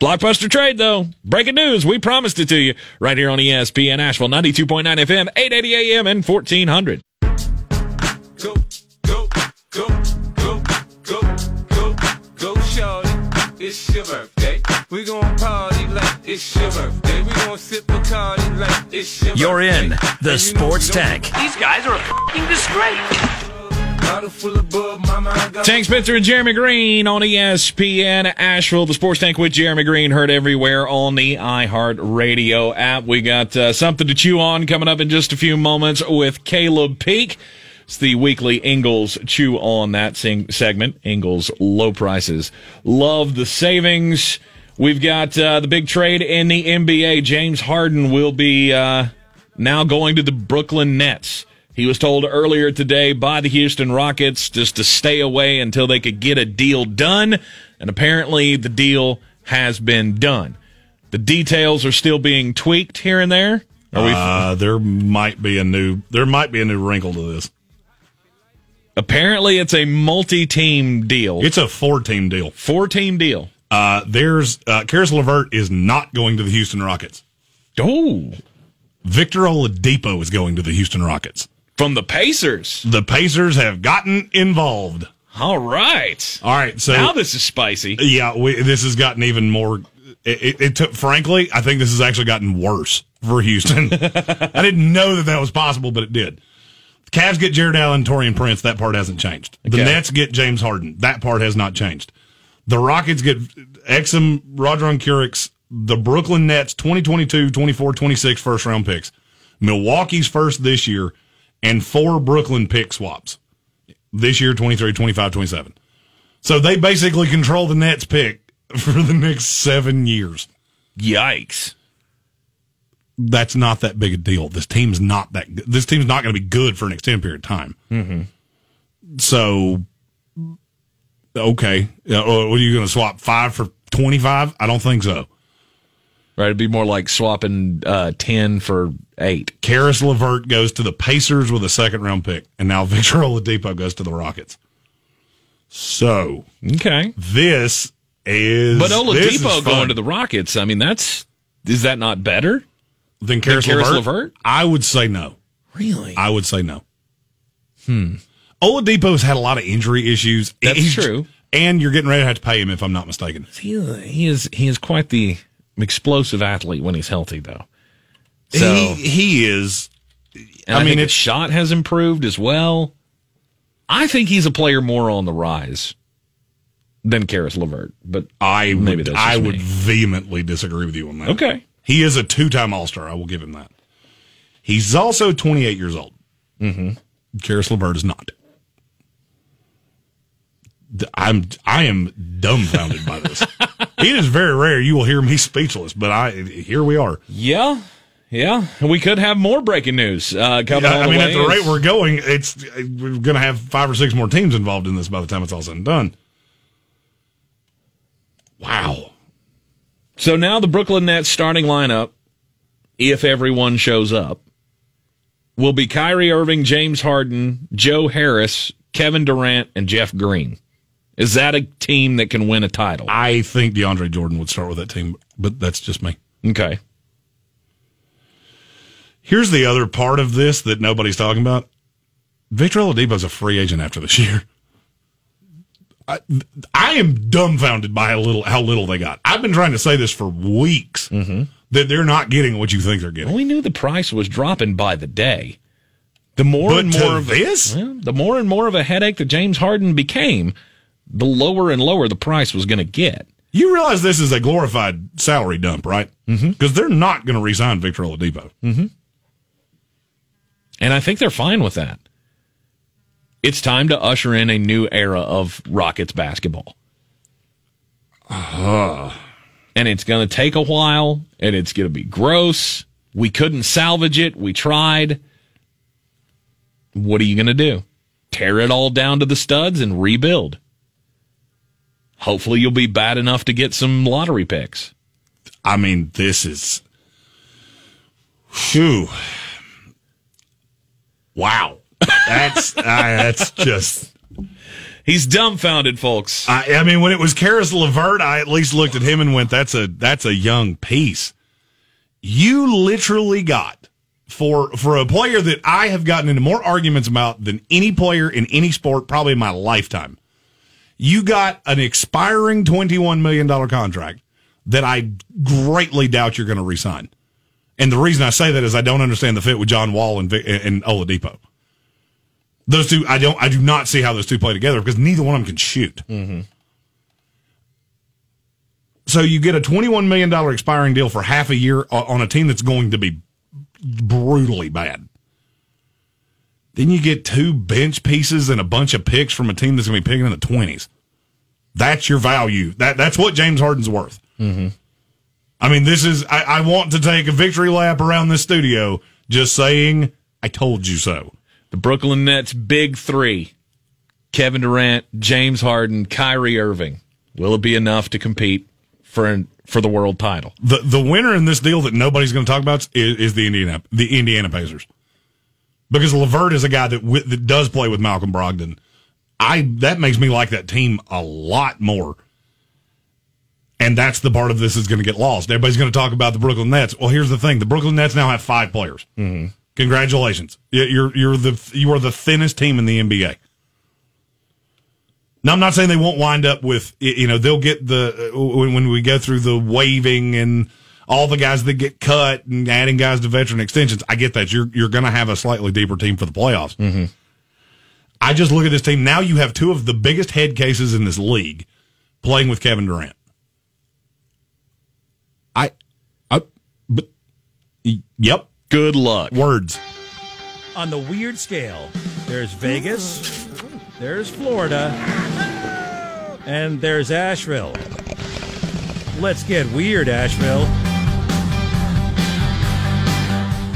Blockbuster trade, though. Breaking news. We promised it to you right here on E ESPN Asheville, 92.9 FM, 880 AM, and 1400. Go, go, go, go, go, go, go, shorty. It's your birthday. We gon' party like it's your birthday. We gon' sip Bacardi like it's your You're in the And you know Sports Tank. These guys are a f***ing disgrace. Bottle full of bub, mama, I got Tank Spencer and Jeremy Greene on ESPN Asheville. The Sports Tank with Jeremy Greene heard everywhere on the iHeart Radio app. We got uh, something to chew on coming up in just a few moments with Caleb Peak. It's the weekly Ingles Chew on that sing- segment. Ingles low prices. Love the savings. We've got uh, the big trade in the NBA. James Harden will be uh, now going to the Brooklyn Nets. He was told earlier today by the Houston Rockets just to stay away until they could get a deal done. And apparently the deal has been done. The details are still being tweaked here and there. Are we Uh, there might be a new there might be a new wrinkle to this. Apparently, it's a multi-team deal. It's a four team deal. Four team deal. Uh, there's uh, Caris LeVert is not going to the Houston Rockets. Oh, Victor Oladipo is going to the Houston Rockets. from the Pacers. The Pacers have gotten involved. All right. All right, so now this is spicy. yeah, we, this has gotten even more. It, it, it took, frankly, I think this has actually gotten worse for Houston. (laughs) I didn't know that that was possible, but it did. The Cavs get Jarrett Allen, Taurean Prince. That part hasn't changed. The Okay. Nets get James Harden. That part has not changed. The Rockets get Exum, Rodion Kurucs, the Brooklyn Nets 2022, 24, 26 first round picks, Milwaukee's first this year, and four Brooklyn pick swaps this year 23, 25, 27. So they basically control the Nets pick (laughs) for the next seven years. Yikes. That's not that big a deal. This team's not that. good. This team's not going to be good for an extended period of time. Mm-hmm. So, okay, what are you going to swap five for twenty five? I don't think so. Right. It'd be more like swapping uh, 10 for 8. Caris LeVert goes to the Pacers with a second round pick, and now (laughs) Victor Oladipo goes to the Rockets. So Okay. this is But this is Oladipo going to the Rockets, I mean, that's. Is that not better? than Caris, Caris LeVert? LeVert? I would say no. Really? I would say no. Hmm. Oladipo's had a lot of injury issues. That's He's- true. And you're getting ready to have to pay him, if I'm not mistaken. He, he is he is quite the explosive athlete when he's healthy, though. So, he, he is. I I, mean, his shot has improved as well. I think he's a player more on the rise than Caris LeVert, but I Maybe would, I would me. vehemently disagree with you on that. Okay. He is a two time All Star. I will give him that. He's also 28 years old. Mm-hmm. Caris LeVert is not. I'm I am dumbfounded by this. (laughs) it is very rare you will hear me speechless, but I here we are. yeah, yeah, we could have more breaking news uh, coming. I mean, at the rate we're going, it's we're going to have five or six more teams involved in this by the time it's all said and done. Wow. So now the Brooklyn Nets starting lineup, if everyone shows up, will be Kyrie Irving, James Harden, Joe Harris, Kevin Durant, and Jeff Green. Is that a team that can win a title? I think DeAndre Jordan would start with that team, but that's just me. Okay. Here's the other part of this that nobody's talking about. Victor Oladipo's a free agent after this year. I, I am dumbfounded by how little how little they got. I've been trying to say this for weeks mm-hmm. that they're not getting what you think they're getting. Well, we knew the price was dropping by the day. The more But and more of this? well, the more and more of a headache that James Harden became, the lower and lower the price was going to get. You realize this is a glorified salary dump, right? Mm-hmm. Because they're not going to resign Victor Oladipo. Mm-hmm. And I think they're fine with that. It's time to usher in a new era of Rockets basketball. Uh-huh. And it's going to take a while, and it's going to be gross. We couldn't salvage it. We tried. What are you going to do? Tear it all down to the studs and rebuild. Hopefully, you'll be bad enough to get some lottery picks. I mean, this is. Phew. Wow. That's (laughs) uh, that's just. He's dumbfounded, folks. I, I mean, when it was Caris LeVert, I at least looked at him and went, "That's a that's a young piece." You literally got for for a player that I have gotten into more arguments about than any player in any sport probably in my lifetime. You got an expiring twenty one million dollar contract that I greatly doubt you're going to resign. And the reason I say that is I don't understand the fit with John Wall and, and Oladipo. Those two, I don't, I do not see how those two play together because neither one of them can shoot. Mm-hmm. So you get a $21 million expiring deal for half a year on a team that's going to be brutally bad. Then you get two bench pieces and a bunch of picks from a team that's going to be picking in the 20s. That's your value. That That's what James Harden's worth. Mm-hmm. I mean, this is, I, I want to take a victory lap around this studio just saying, I told you so. The Brooklyn Nets big three Kevin Durant, James Harden, Kyrie Irving. Will it be enough to compete for for the world title? The the winner in this deal that nobody's going to talk about is, is the Indiana the Indiana Pacers because LeVert is a guy that w- that does play with Malcolm Brogdon. I that makes me like that team a lot more. And that's the part of this is going to get lost. Everybody's going to talk about the Brooklyn Nets. Well, here's the thing: the Brooklyn Nets now have five players. Mm-hmm. Congratulations, you're you're the you are the thinnest team in the NBA. Now, I'm not saying they won't wind up with you know they'll get the when, when we go through the waving and all the guys that get cut and adding guys to veteran extensions. I get that you're you're going to have a slightly deeper team for the playoffs. Mm-hmm. I just look at this team now. You have two of the biggest head cases in this league playing with Kevin Durant. I, I, but, yep. Good luck. Words. On the weird scale, there's Vegas, there's Florida, and there's Asheville. Let's get weird, Asheville.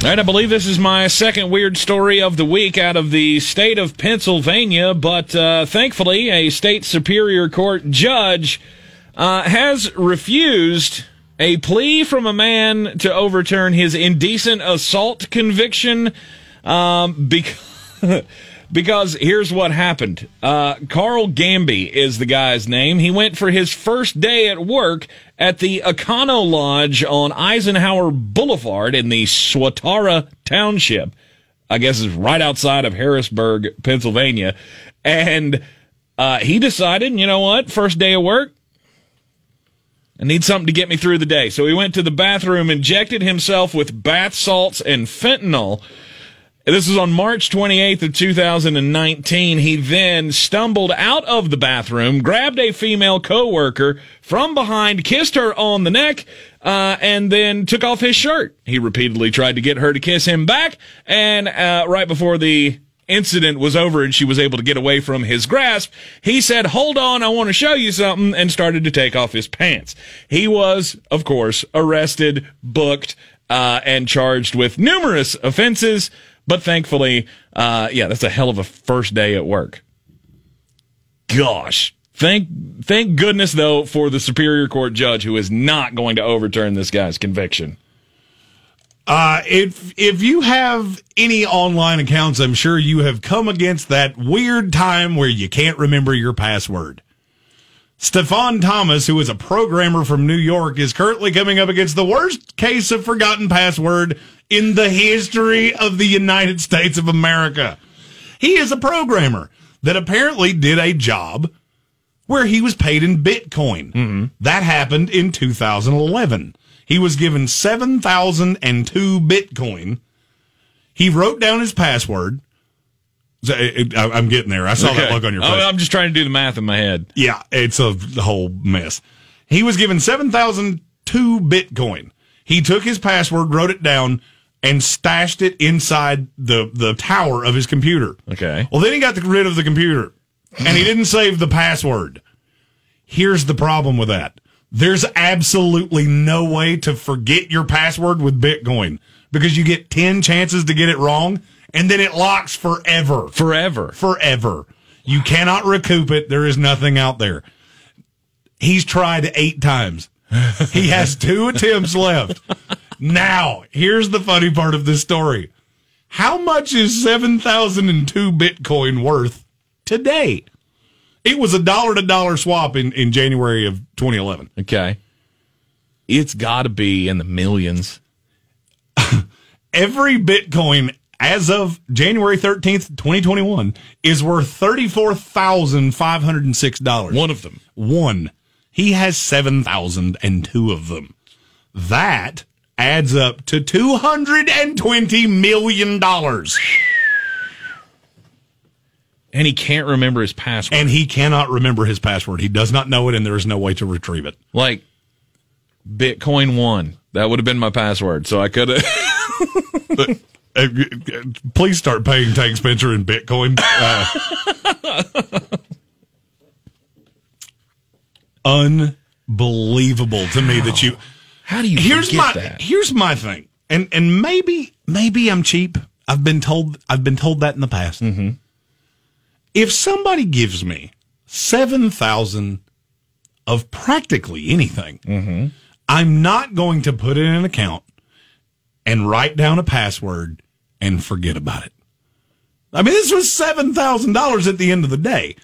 Right, I believe this is my second weird story of the week out of the state of Pennsylvania, but uh, thankfully, a state superior court judge uh, has refused a plea from a man to overturn his indecent assault conviction um, because. (laughs) because here's what happened. Uh, Carl Gamby is the guy's name. He went for his first day at work at the Econo Lodge on Eisenhower Boulevard in the Swatara Township. I guess is right outside of Harrisburg, Pennsylvania. And uh, he decided, you know what, first day of work, I need something to get me through the day. So he went to the bathroom, injected himself with bath salts and fentanyl. This was on March 28th of 2019. He then stumbled out of the bathroom, grabbed a female coworker from behind, kissed her on the neck, uh, and then took off his shirt. He repeatedly tried to get her to kiss him back, and uh, right before the incident was over and she was able to get away from his grasp, he said, hold on, I want to show you something, and started to take off his pants. He was, of course, arrested, booked, uh, and charged with numerous offenses. But thankfully, uh, yeah, that's a hell of a first day at work. Gosh. Thank, thank goodness though for the Superior Court judge who is not going to overturn this guy's conviction. Uh, if if you have any online accounts, I'm sure you have come against that weird time where you can't remember your password. Stefan Thomas, who is a programmer from New York, is currently coming up against the worst case of forgotten password in the history of the United States of America. He is a programmer that apparently did a job where he was paid in Bitcoin. Mm-hmm. That happened in 2011. He was given 7,002 Bitcoin. He wrote down his password. I'm getting there. I saw that Okay. look on your face. I'm just trying to do the math in my head. Yeah, it's a whole mess. He was given 7,002 Bitcoin. He took his password, wrote it down, and stashed it inside the, the tower of his computer. Okay. Well, then he got rid of the computer and he didn't save the password. Here's the problem with that. There's absolutely no way to forget your password with Bitcoin because you get 10 chances to get it wrong and then it locks forever. Forever. Forever. You cannot recoup it. There is nothing out there. He's tried eight times. He has two attempts left. Now, here's the funny part of this story. How much is 7,002 Bitcoin worth today? It was a dollar to dollar swap in, in January of 2011. Okay. It's got to be in the millions. (laughs) Every Bitcoin as of January 13th, 2021 is worth $34,506. One of them. One. He has 7,002 of them. That adds up to $220 million. And he can't remember his password. And he cannot remember his password. He does not know it, and there is no way to retrieve it. like Bitcoin one. That would have been my password. So I could have. (laughs) Uh, please start paying Tank Spencer in Bitcoin. Uh, (laughs) unbelievable to me that you. How do you Here's my that? here's my thing, and and maybe maybe I'm cheap. I've been told I've been told that in the past. Mm-hmm. If somebody gives me seven thousand of practically anything, Mm-hmm. I'm not going to put it in an account and write down a password and forget about it. I mean, this was seven thousand dollars at the end of the day.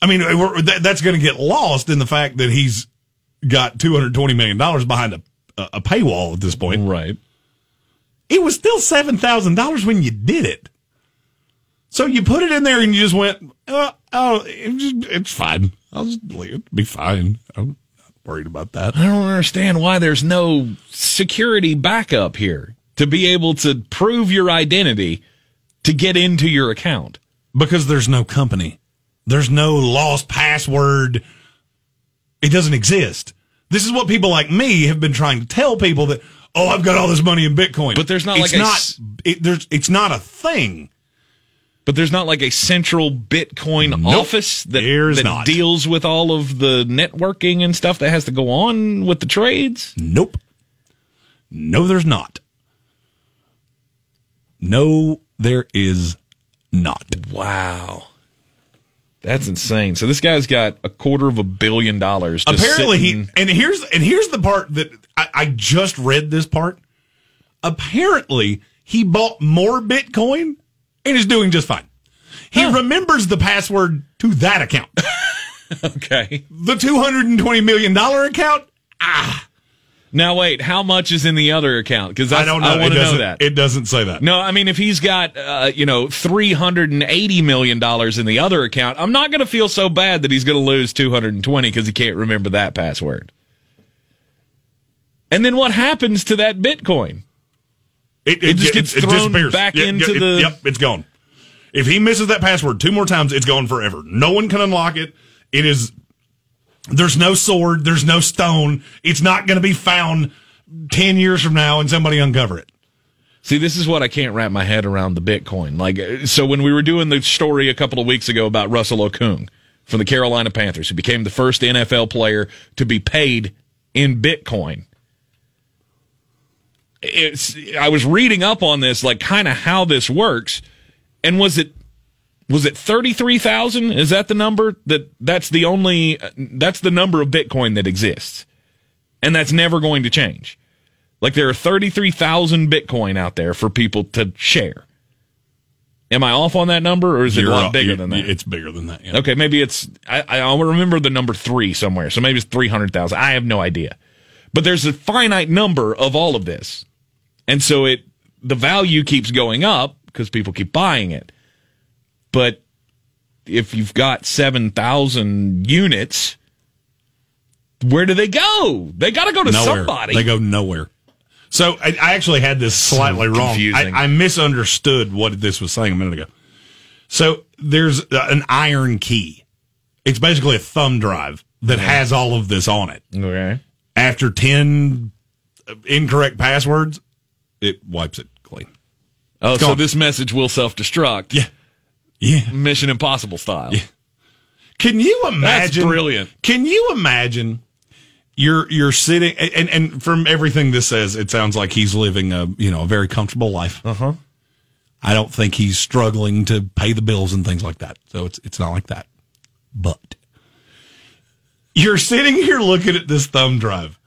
I mean, we're, that, that's going to get lost in the fact that he's got two hundred twenty million dollars behind a, a paywall at this point. Right. It was still seven thousand dollars when you did it. So you put it in there and you just went, uh, oh, oh it's, just- it's fine. I'll just leave it. Be fine. I'm not worried about that. I don't understand why there's no security backup here to be able to prove your identity to get into your account. Because there's no company. There's no lost password. It doesn't exist. This is what people like me have been trying to tell people that, oh, I've got all this money in Bitcoin. But there's not it's like a not, it, there's, it's not a thing. But there's not like a central Bitcoin Nope. office that, that not. deals with all of the networking and stuff that has to go on with the trades. Nope. No, there's not. No, there is not. Wow. That's insane. So this guy's got a quarter of a billion dollars. just Apparently, he and here's and here's the part that I, I just read this part. Apparently, he bought more Bitcoin and is doing just fine. He remembers the password to that account. (laughs) okay. the two hundred and twenty million dollar account. Ah. Now wait, how much is in the other account? Because I don't know. I want it to know that. It doesn't say that. No, I mean if he's got uh, you know three hundred and eighty million dollars in the other account, I'm not going to feel so bad that he's going to lose two hundred and twenty because he can't remember that password. And then what happens to that Bitcoin? It, It just gets thrown disappears. back Yeah, into yeah, the- Yep, it's gone. If he misses that password two more times, it's gone forever. No one can unlock it. It is. There's no sword. There's no stone. It's not going to be found ten years from now and somebody uncover it. See, this is what I can't wrap my head around the Bitcoin. Like, so when we were doing the story a couple of weeks ago about Russell Okung from the Carolina Panthers, who became the first NFL player to be paid in Bitcoin. It's, I was reading up on this, like kind of how this works. And was it, was it 33,000? Is that the number that that's the only, that's the number of Bitcoin that exists. And that's never going to change. Like there are 33,000 Bitcoin out there for people to share. Am I off on that number or is it You're a lot bigger than that? It's bigger than that. yeah. Okay, maybe it's, I, I I'll remember the number three somewhere. So maybe it's 300,000. I have no idea. But there's a finite number of all of this. And so it, the value keeps going up because people keep buying it. But if you've got 7,000 units, where do they go? They got to go to nowhere. somebody. They go nowhere. So I, I actually had this slightly wrong. I, I misunderstood what this was saying a minute ago. So there's uh, an IronKey. It's basically a thumb drive that has all of this on it. okay. After ten incorrect passwords, it wipes it clean. Oh, so this message will self destruct. Yeah, yeah. Mission Impossible style. Can you imagine? brilliant. Can you imagine? You're you're sitting and and from everything this says, it sounds like he's living a you know a very comfortable life. Uh Uh-huh. huh. I don't think he's struggling to pay the bills and things like that. So it's it's not like that. But you're sitting here looking at this thumb drive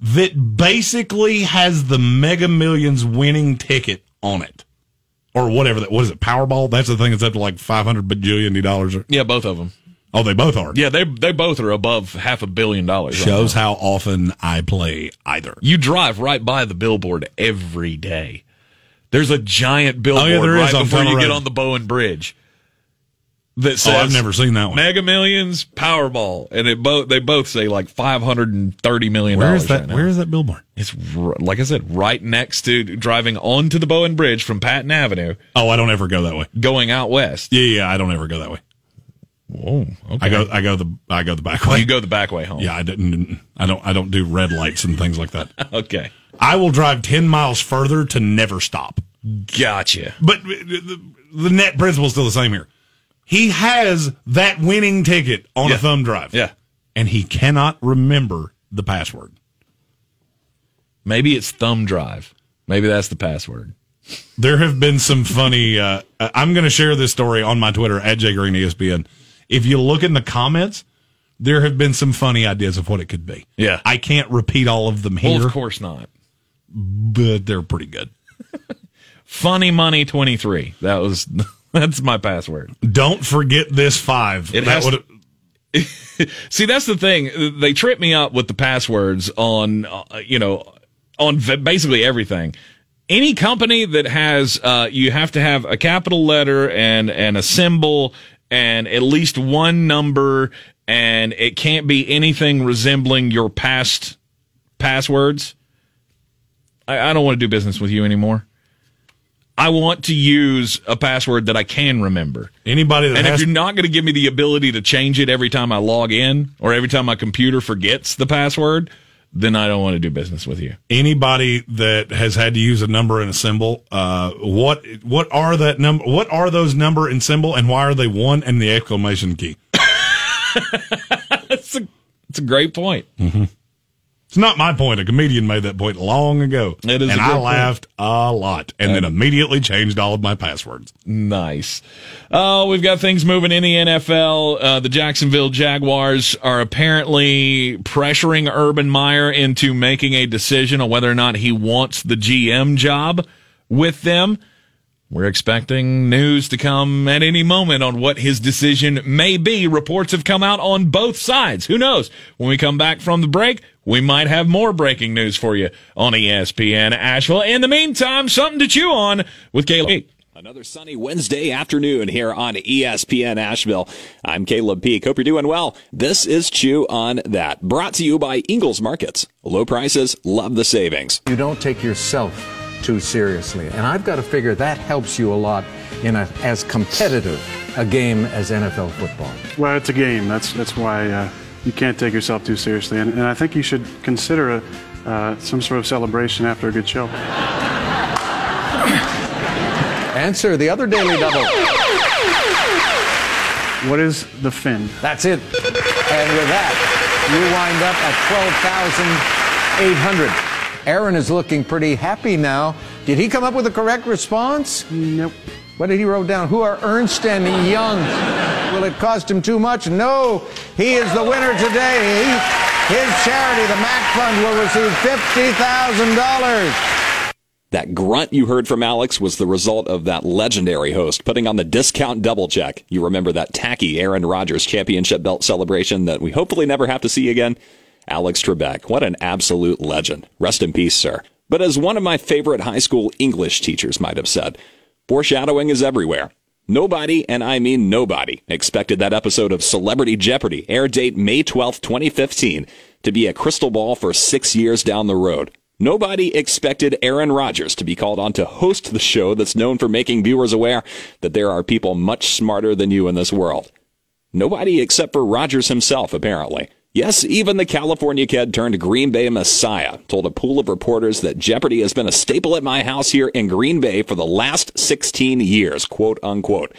that basically has the Mega Millions winning ticket on it, or whatever that. What is it? Powerball. That's the thing that's up to like five hundred bajillion dollars. Yeah, both of them. Oh, they both are. Yeah, they they both are above half a billion dollars. right Shows now. how often I play either. you drive right by the billboard every day. There's a giant oh, billboard Oh, there is right before you get on the Bowen Bridge. That says Oh, I've never seen that one. Mega Millions Powerball, and it both they both say like five hundred and thirty million. Where is that? Right where is that billboard? It's r- like I said, right next to driving onto the Bowen Bridge from Patton Avenue, Oh, I don't ever go that way. going out west. Yeah, yeah, I don't ever go that way. Whoa, okay. I go, I go the, I go the back way. You go the back way home. Yeah, I didn't. I don't. I don't do red lights and things like that. (laughs) Okay. I will drive ten miles further to never stop. Gotcha. But uh, the, the net principle is still the same here. He has that winning ticket on Yeah. a thumb drive. Yeah. And he cannot remember the password. Maybe it's thumb drive. Maybe that's the password. There have been some funny. Uh, I'm going to share this story on my Twitter at JGreenESPN. If you look in the comments, there have been some funny ideas of what it could be. Yeah. I can't repeat all of them here, Well, of course not. but they're pretty good. (laughs) Funny money 23. That was, that's my password. Don't forget this five. It That has- (laughs) See, that's the thing. They trip me up with the passwords on, uh, you know, on v- basically everything. Any company that has, uh, you have to have a capital letter and, and a symbol and at least one number and it can't be anything resembling your past passwords. I, I don't want to do business with you anymore. I want to use a password that I can remember. anybody that And if you're not going to give me the ability to change it every time I log in or every time my computer forgets the password, then I don't want to do business with you. anybody that has had to use a number and a symbol, uh, what what are that number? What are those number and symbol, and why are they one and the exclamation key? (laughs) It's a, it's a great point. It's not my point. A comedian made that point long ago, It is and I point. laughed a lot, and then immediately changed all of my passwords. Nice. Oh, we've got things moving in the NFL. Uh, the Jacksonville Jaguars are apparently pressuring Urban Meyer into making a decision on whether or not he wants the GM job with them. We're expecting news to come at any moment on what his decision may be. Reports have come out on both sides. Who knows? When we come back from the break, we might have more breaking news for you on ESPN Asheville. In the meantime, something to chew on with Caleb. Another sunny Wednesday afternoon here on ESPN Asheville. I'm Caleb Peak. Hope you're doing well. This is Chew on That, brought to you by Ingles Markets. Low prices, love the savings. You don't take yourself too seriously. And I've got to figure that helps you a lot in a, as competitive a game as NFL football. Well, it's a game. That's that's why uh, you can't take yourself too seriously, and, and I think you should consider a, uh, some sort of celebration after a good show. (coughs) Answer the other daily double. What is the fin? That's it. And with that, you wind up at 12,800. Aaron is looking pretty happy now. Did he come up with the correct response? Nope. What did he wrote down? Who are Ernst and Young? Will it cost him too much? No. He is the winner today. He, his charity, the MACC Fund, will receive $50,000. That grunt you heard from Alex was the result of that legendary host putting on the discount double check. You remember that tacky Aaron Rodgers championship belt celebration that we hopefully never have to see again? Alex Trebek, what an absolute legend. Rest in peace, sir. But as one of my favorite high school English teachers might have said, foreshadowing is everywhere. Nobody, and I mean nobody, expected that episode of Celebrity Jeopardy, air date May 12, 2015, to be a crystal ball for six years down the road. Nobody expected Aaron Rodgers to be called on to host the show that's known for making viewers aware that there are people much smarter than you in this world. Nobody except for Rodgers himself, apparently. Yes, even the California kid turned Green Bay messiah told a pool of reporters that Jeopardy has been a staple at my house here in Green Bay for the last 16 years, quote unquote.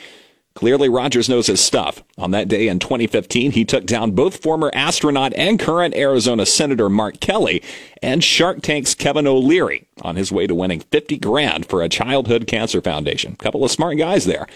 Clearly, Rodgers knows his stuff. On that day in 2015, he took down both former astronaut and current Arizona Senator Mark Kelly and Shark Tank's Kevin O'Leary on his way to winning 50 grand for a childhood cancer foundation. Couple of smart guys there.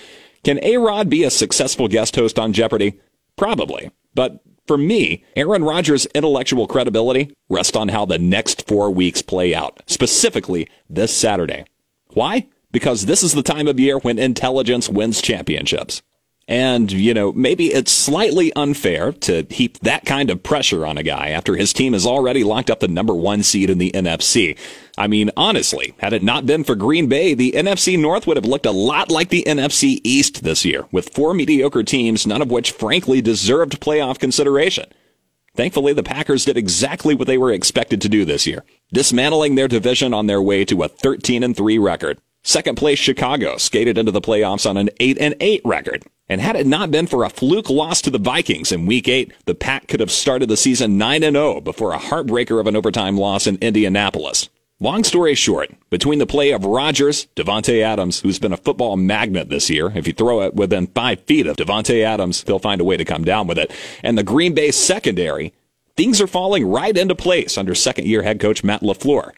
Can A-Rod be a successful guest host on Jeopardy? Probably. But for me, Aaron Rodgers' intellectual credibility rests on how the next four weeks play out, specifically this Saturday. Why? Because this is the time of year when intelligence wins championships. And, you know, maybe it's slightly unfair to heap that kind of pressure on a guy after his team has already locked up the number one seed in the NFC. I mean, honestly, had it not been for Green Bay, the NFC North would have looked a lot like the NFC East this year, with four mediocre teams, none of which frankly deserved playoff consideration. Thankfully, the Packers did exactly what they were expected to do this year, dismantling their division on their way to a 13 and 3 record. Second place Chicago skated into the playoffs on an 8 and 8 record. And had it not been for a fluke loss to the Vikings in week 8, the Pack could have started the season 9 and 0 before a heartbreaker of an overtime loss in Indianapolis. Long story short, between the play of Rodgers, Davante Adams, who's been a football magnet this year, if you throw it within five feet of Davante Adams, they'll find a way to come down with it, and the Green Bay secondary, things are falling right into place under second year head coach Matt LaFleur.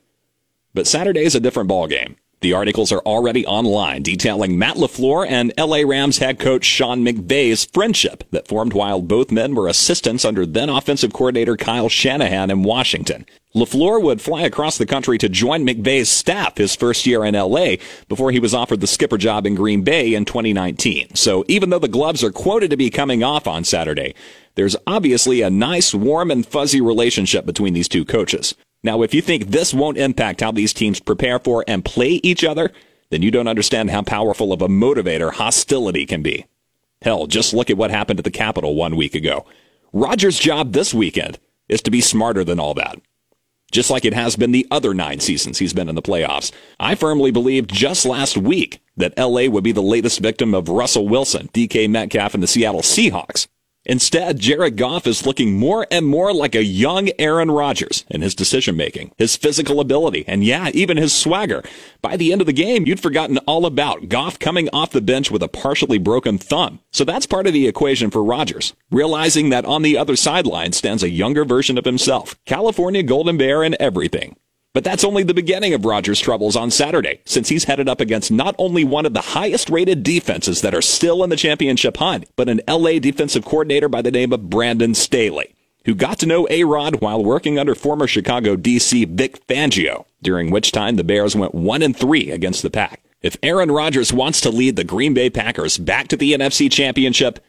But Saturday is a different ballgame. The articles are already online detailing Matt LaFleur and LA Rams head coach Sean McVay's friendship that formed while both men were assistants under then offensive coordinator Kyle Shanahan in Washington. LaFleur would fly across the country to join McVay's staff his first year in LA before he was offered the skipper job in Green Bay in 2019. So even though the gloves are quoted to be coming off on Saturday, there's obviously a nice, warm, and fuzzy relationship between these two coaches. Now, if you think this won't impact how these teams prepare for and play each other, then you don't understand how powerful of a motivator hostility can be. Hell, just look at what happened at the Capitol one week ago. Rodgers' job this weekend is to be smarter than all that. Just like it has been the other nine seasons he's been in the playoffs. I firmly believed just last week that LA would be the latest victim of Russell Wilson, DK Metcalf, and the Seattle Seahawks. Instead, Jared Goff is looking more and more like a young Aaron Rodgers in his decision making, his physical ability, and yeah, even his swagger. By the end of the game, you'd forgotten all about Goff coming off the bench with a partially broken thumb. So that's part of the equation for Rodgers, realizing that on the other sideline stands a younger version of himself, California Golden Bear and everything. But that's only the beginning of Rodgers' troubles on Saturday, since he's headed up against not only one of the highest rated defenses that are still in the championship hunt, but an LA defensive coordinator by the name of Brandon Staley, who got to know A-Rod while working under former Chicago DC Vic Fangio, during which time the Bears went 1 and 3 against the Pack. If Aaron Rodgers wants to lead the Green Bay Packers back to the NFC Championship,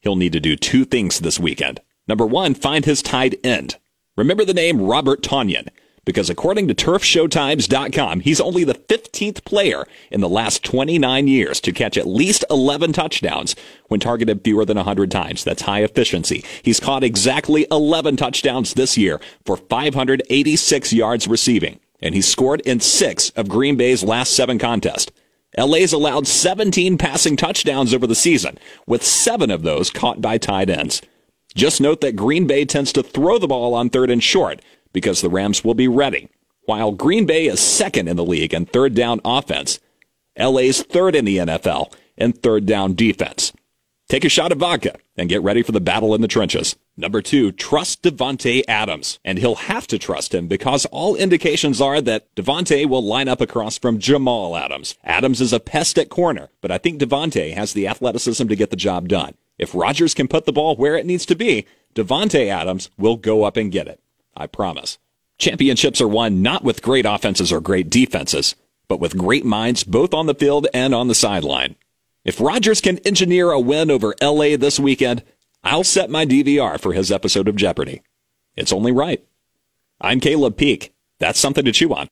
he'll need to do two things this weekend. Number one, find his tight end. Remember the name Robert Tonyan because according to turfshowtimes.com, he's only the 15th player in the last 29 years to catch at least 11 touchdowns when targeted fewer than 100 times. That's high efficiency. He's caught exactly 11 touchdowns this year for 586 yards receiving, and he scored in six of Green Bay's last seven contests. LA's allowed 17 passing touchdowns over the season, with seven of those caught by tight ends. Just note that Green Bay tends to throw the ball on third and short, because the Rams will be ready. While Green Bay is second in the league in third down offense, LA's third in the NFL in third down defense. Take a shot of vodka and get ready for the battle in the trenches. Number two, trust Davante Adams. And he'll have to trust him because all indications are that Davante will line up across from Jamal Adams. Adams is a pest at corner, but I think Davante has the athleticism to get the job done. If Rodgers can put the ball where it needs to be, Davante Adams will go up and get it. I promise. Championships are won not with great offenses or great defenses, but with great minds both on the field and on the sideline. If Rodgers can engineer a win over LA this weekend, I'll set my DVR for his episode of Jeopardy. It's only right. I'm Caleb Peak. That's something to chew on.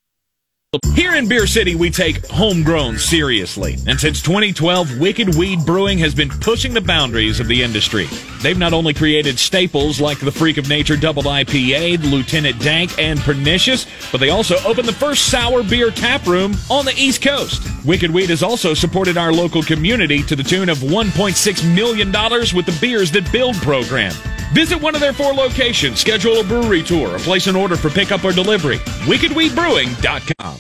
Here in Beer City, we take homegrown seriously. And since 2012, Wicked Weed Brewing has been pushing the boundaries of the industry. They've not only created staples like the Freak of Nature Double IPA, Lieutenant Dank, and Pernicious, but they also opened the first sour beer tap room on the East Coast. Wicked Weed has also supported our local community to the tune of $1.6 million with the Beers That Build program. Visit one of their four locations, schedule a brewery tour, or place an order for pickup or delivery. WickedWeedBrewing.com.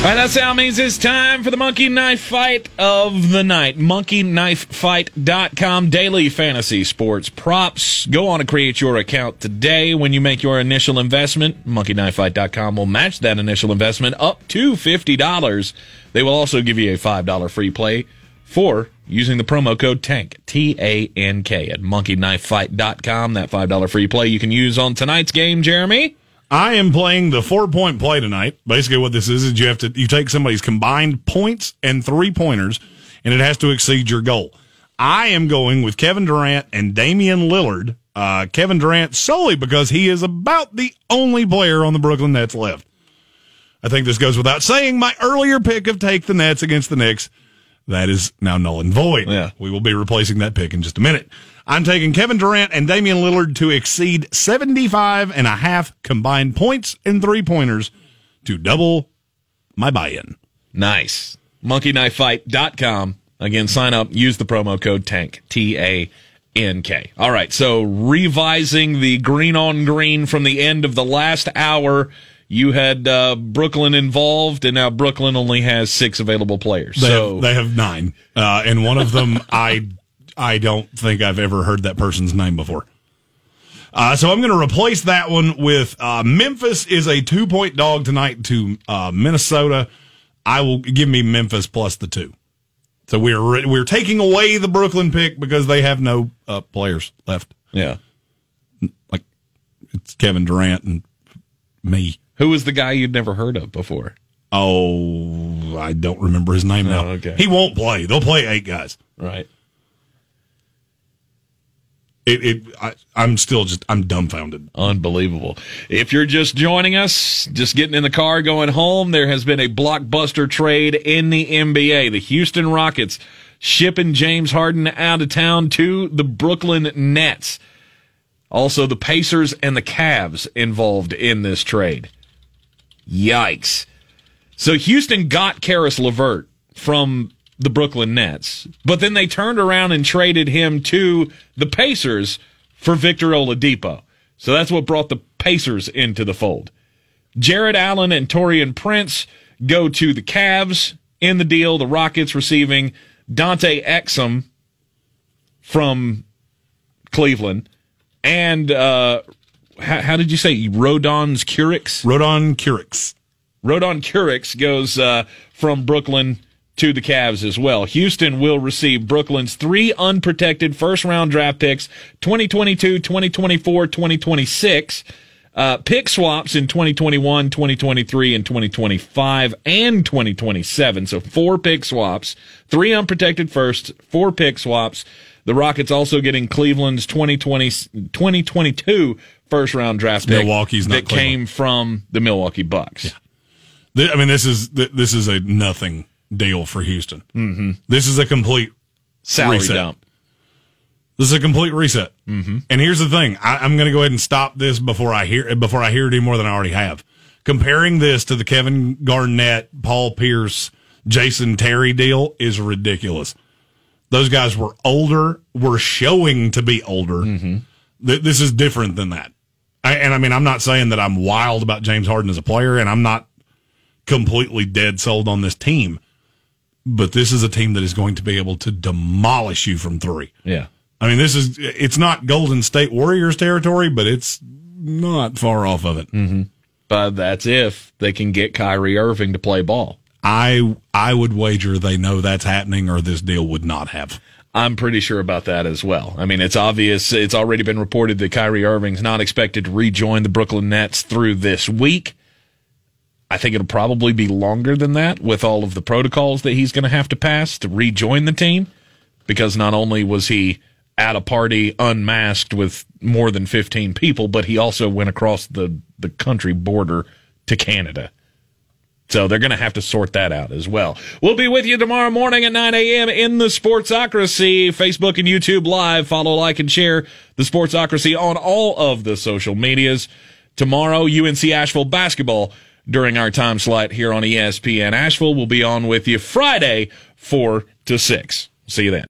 All right, that sound means it's time for the Monkey Knife Fight of the night. MonkeyKnifeFight.com daily fantasy sports props. Go on and create your account today. When you make your initial investment, MonkeyKnifeFight.com will match that initial investment up to $50. They will also give you a $5 free play for using the promo code TANK, T-A-N-K at monkeyknifefight.com. That $5 free play you can use on tonight's game, Jeremy. I am playing the four point play tonight. Basically, what this is is you have to you take somebody's combined points and three pointers, and it has to exceed your goal. I am going with Kevin Durant and Damian Lillard. Uh, Kevin Durant solely because he is about the only player on the Brooklyn Nets left. I think this goes without saying. My earlier pick of take the Nets against the Knicks that is now null and void. Yeah. We will be replacing that pick in just a minute. I'm taking Kevin Durant and Damian Lillard to exceed 75 and a half combined points and three pointers to double my buy in. Nice. MonkeyKnifeFight.com. Again, sign up, use the promo code TANK, T A N K. All right, So revising the green on green from the end of the last hour, you had uh, Brooklyn involved, and now Brooklyn only has six available players. They, so have, they have nine, uh, and one of them (laughs) I I don't think I've ever heard that person's name before. Uh, so I'm going to replace that one with uh, Memphis is a two point dog tonight to uh, Minnesota. I will give me Memphis plus the two. So we're we're taking away the Brooklyn pick because they have no uh, players left. yeah. Like it's Kevin Durant and me. Who was the guy you'd never heard of before? Oh, I don't remember his name now. Oh, okay. He won't play. They'll play eight guys. Right. It, it I, I'm still just I'm dumbfounded. Unbelievable. If you're just joining us, just getting in the car going home, there has been a blockbuster trade in the NBA. The Houston Rockets shipping James Harden out of town to the Brooklyn Nets. Also, the Pacers and the Cavs involved in this trade. Yikes. So Houston got Caris LeVert from the Brooklyn Nets, but then they turned around and traded him to the Pacers for Victor Oladipo. So that's what brought the Pacers into the fold. Jarrett Allen and Taurean Prince go to the Cavs in the deal. The Rockets receiving Dante Exum from Cleveland and uh, how, how did you say Rodions Kurucs? Rodion Kurucs. Rodion Kurucs goes uh, from Brooklyn to the Cavs as well. Houston will receive Brooklyn's three unprotected first round draft picks 2022, 2024, 2026. Uh, pick swaps in 2021, 2023, and 2025, and 2027. So four pick swaps, three unprotected firsts, four pick swaps. The Rockets also getting Cleveland's 2020, 2022 first round draft pick. Milwaukee's that Cleveland. came from the Milwaukee Bucks. Th- I mean, this is this is a nothing deal for Houston. Mm-hmm. This is a complete Salary reset. dump. This is a complete reset. Mm-hmm. And here's the thing: I, I'm going to go ahead and stop this before I hear before I hear it any more than I already have. Comparing this to the Kevin Garnett, Paul Pierce, Jason Terry deal is ridiculous. Those guys were older, were showing to be older. Th- this is different than that. I, and I mean, I'm not saying that I'm wild about James Harden as a player, and I'm not completely dead sold on this team. But this is a team that is going to be able to demolish you from three. Yeah. I mean, this is it's not Golden State Warriors territory, but it's not far off of it. Mm-hmm. But that's if they can get Kyrie Irving to play ball. I I would wager they know that's happening, or this deal would not have. I'm pretty sure about that as well. I mean, it's obvious. It's already been reported that Kyrie Irving's not expected to rejoin the Brooklyn Nets through this week. I think it'll probably be longer than that with all of the protocols that he's going to have to pass to rejoin the team. Because not only was he at a party unmasked with more than 15 people, but he also went across the, the country border to Canada. So they're going to have to sort that out as well. We'll be with you tomorrow morning at 9 a.m. in the Sportsocracy, Facebook and YouTube Live. Follow, like, and share the Sportsocracy on all of the social medias. Tomorrow, UNC Asheville basketball during our time slot here on ESPN Asheville. We'll be on with you Friday, 4 to 6. See you then.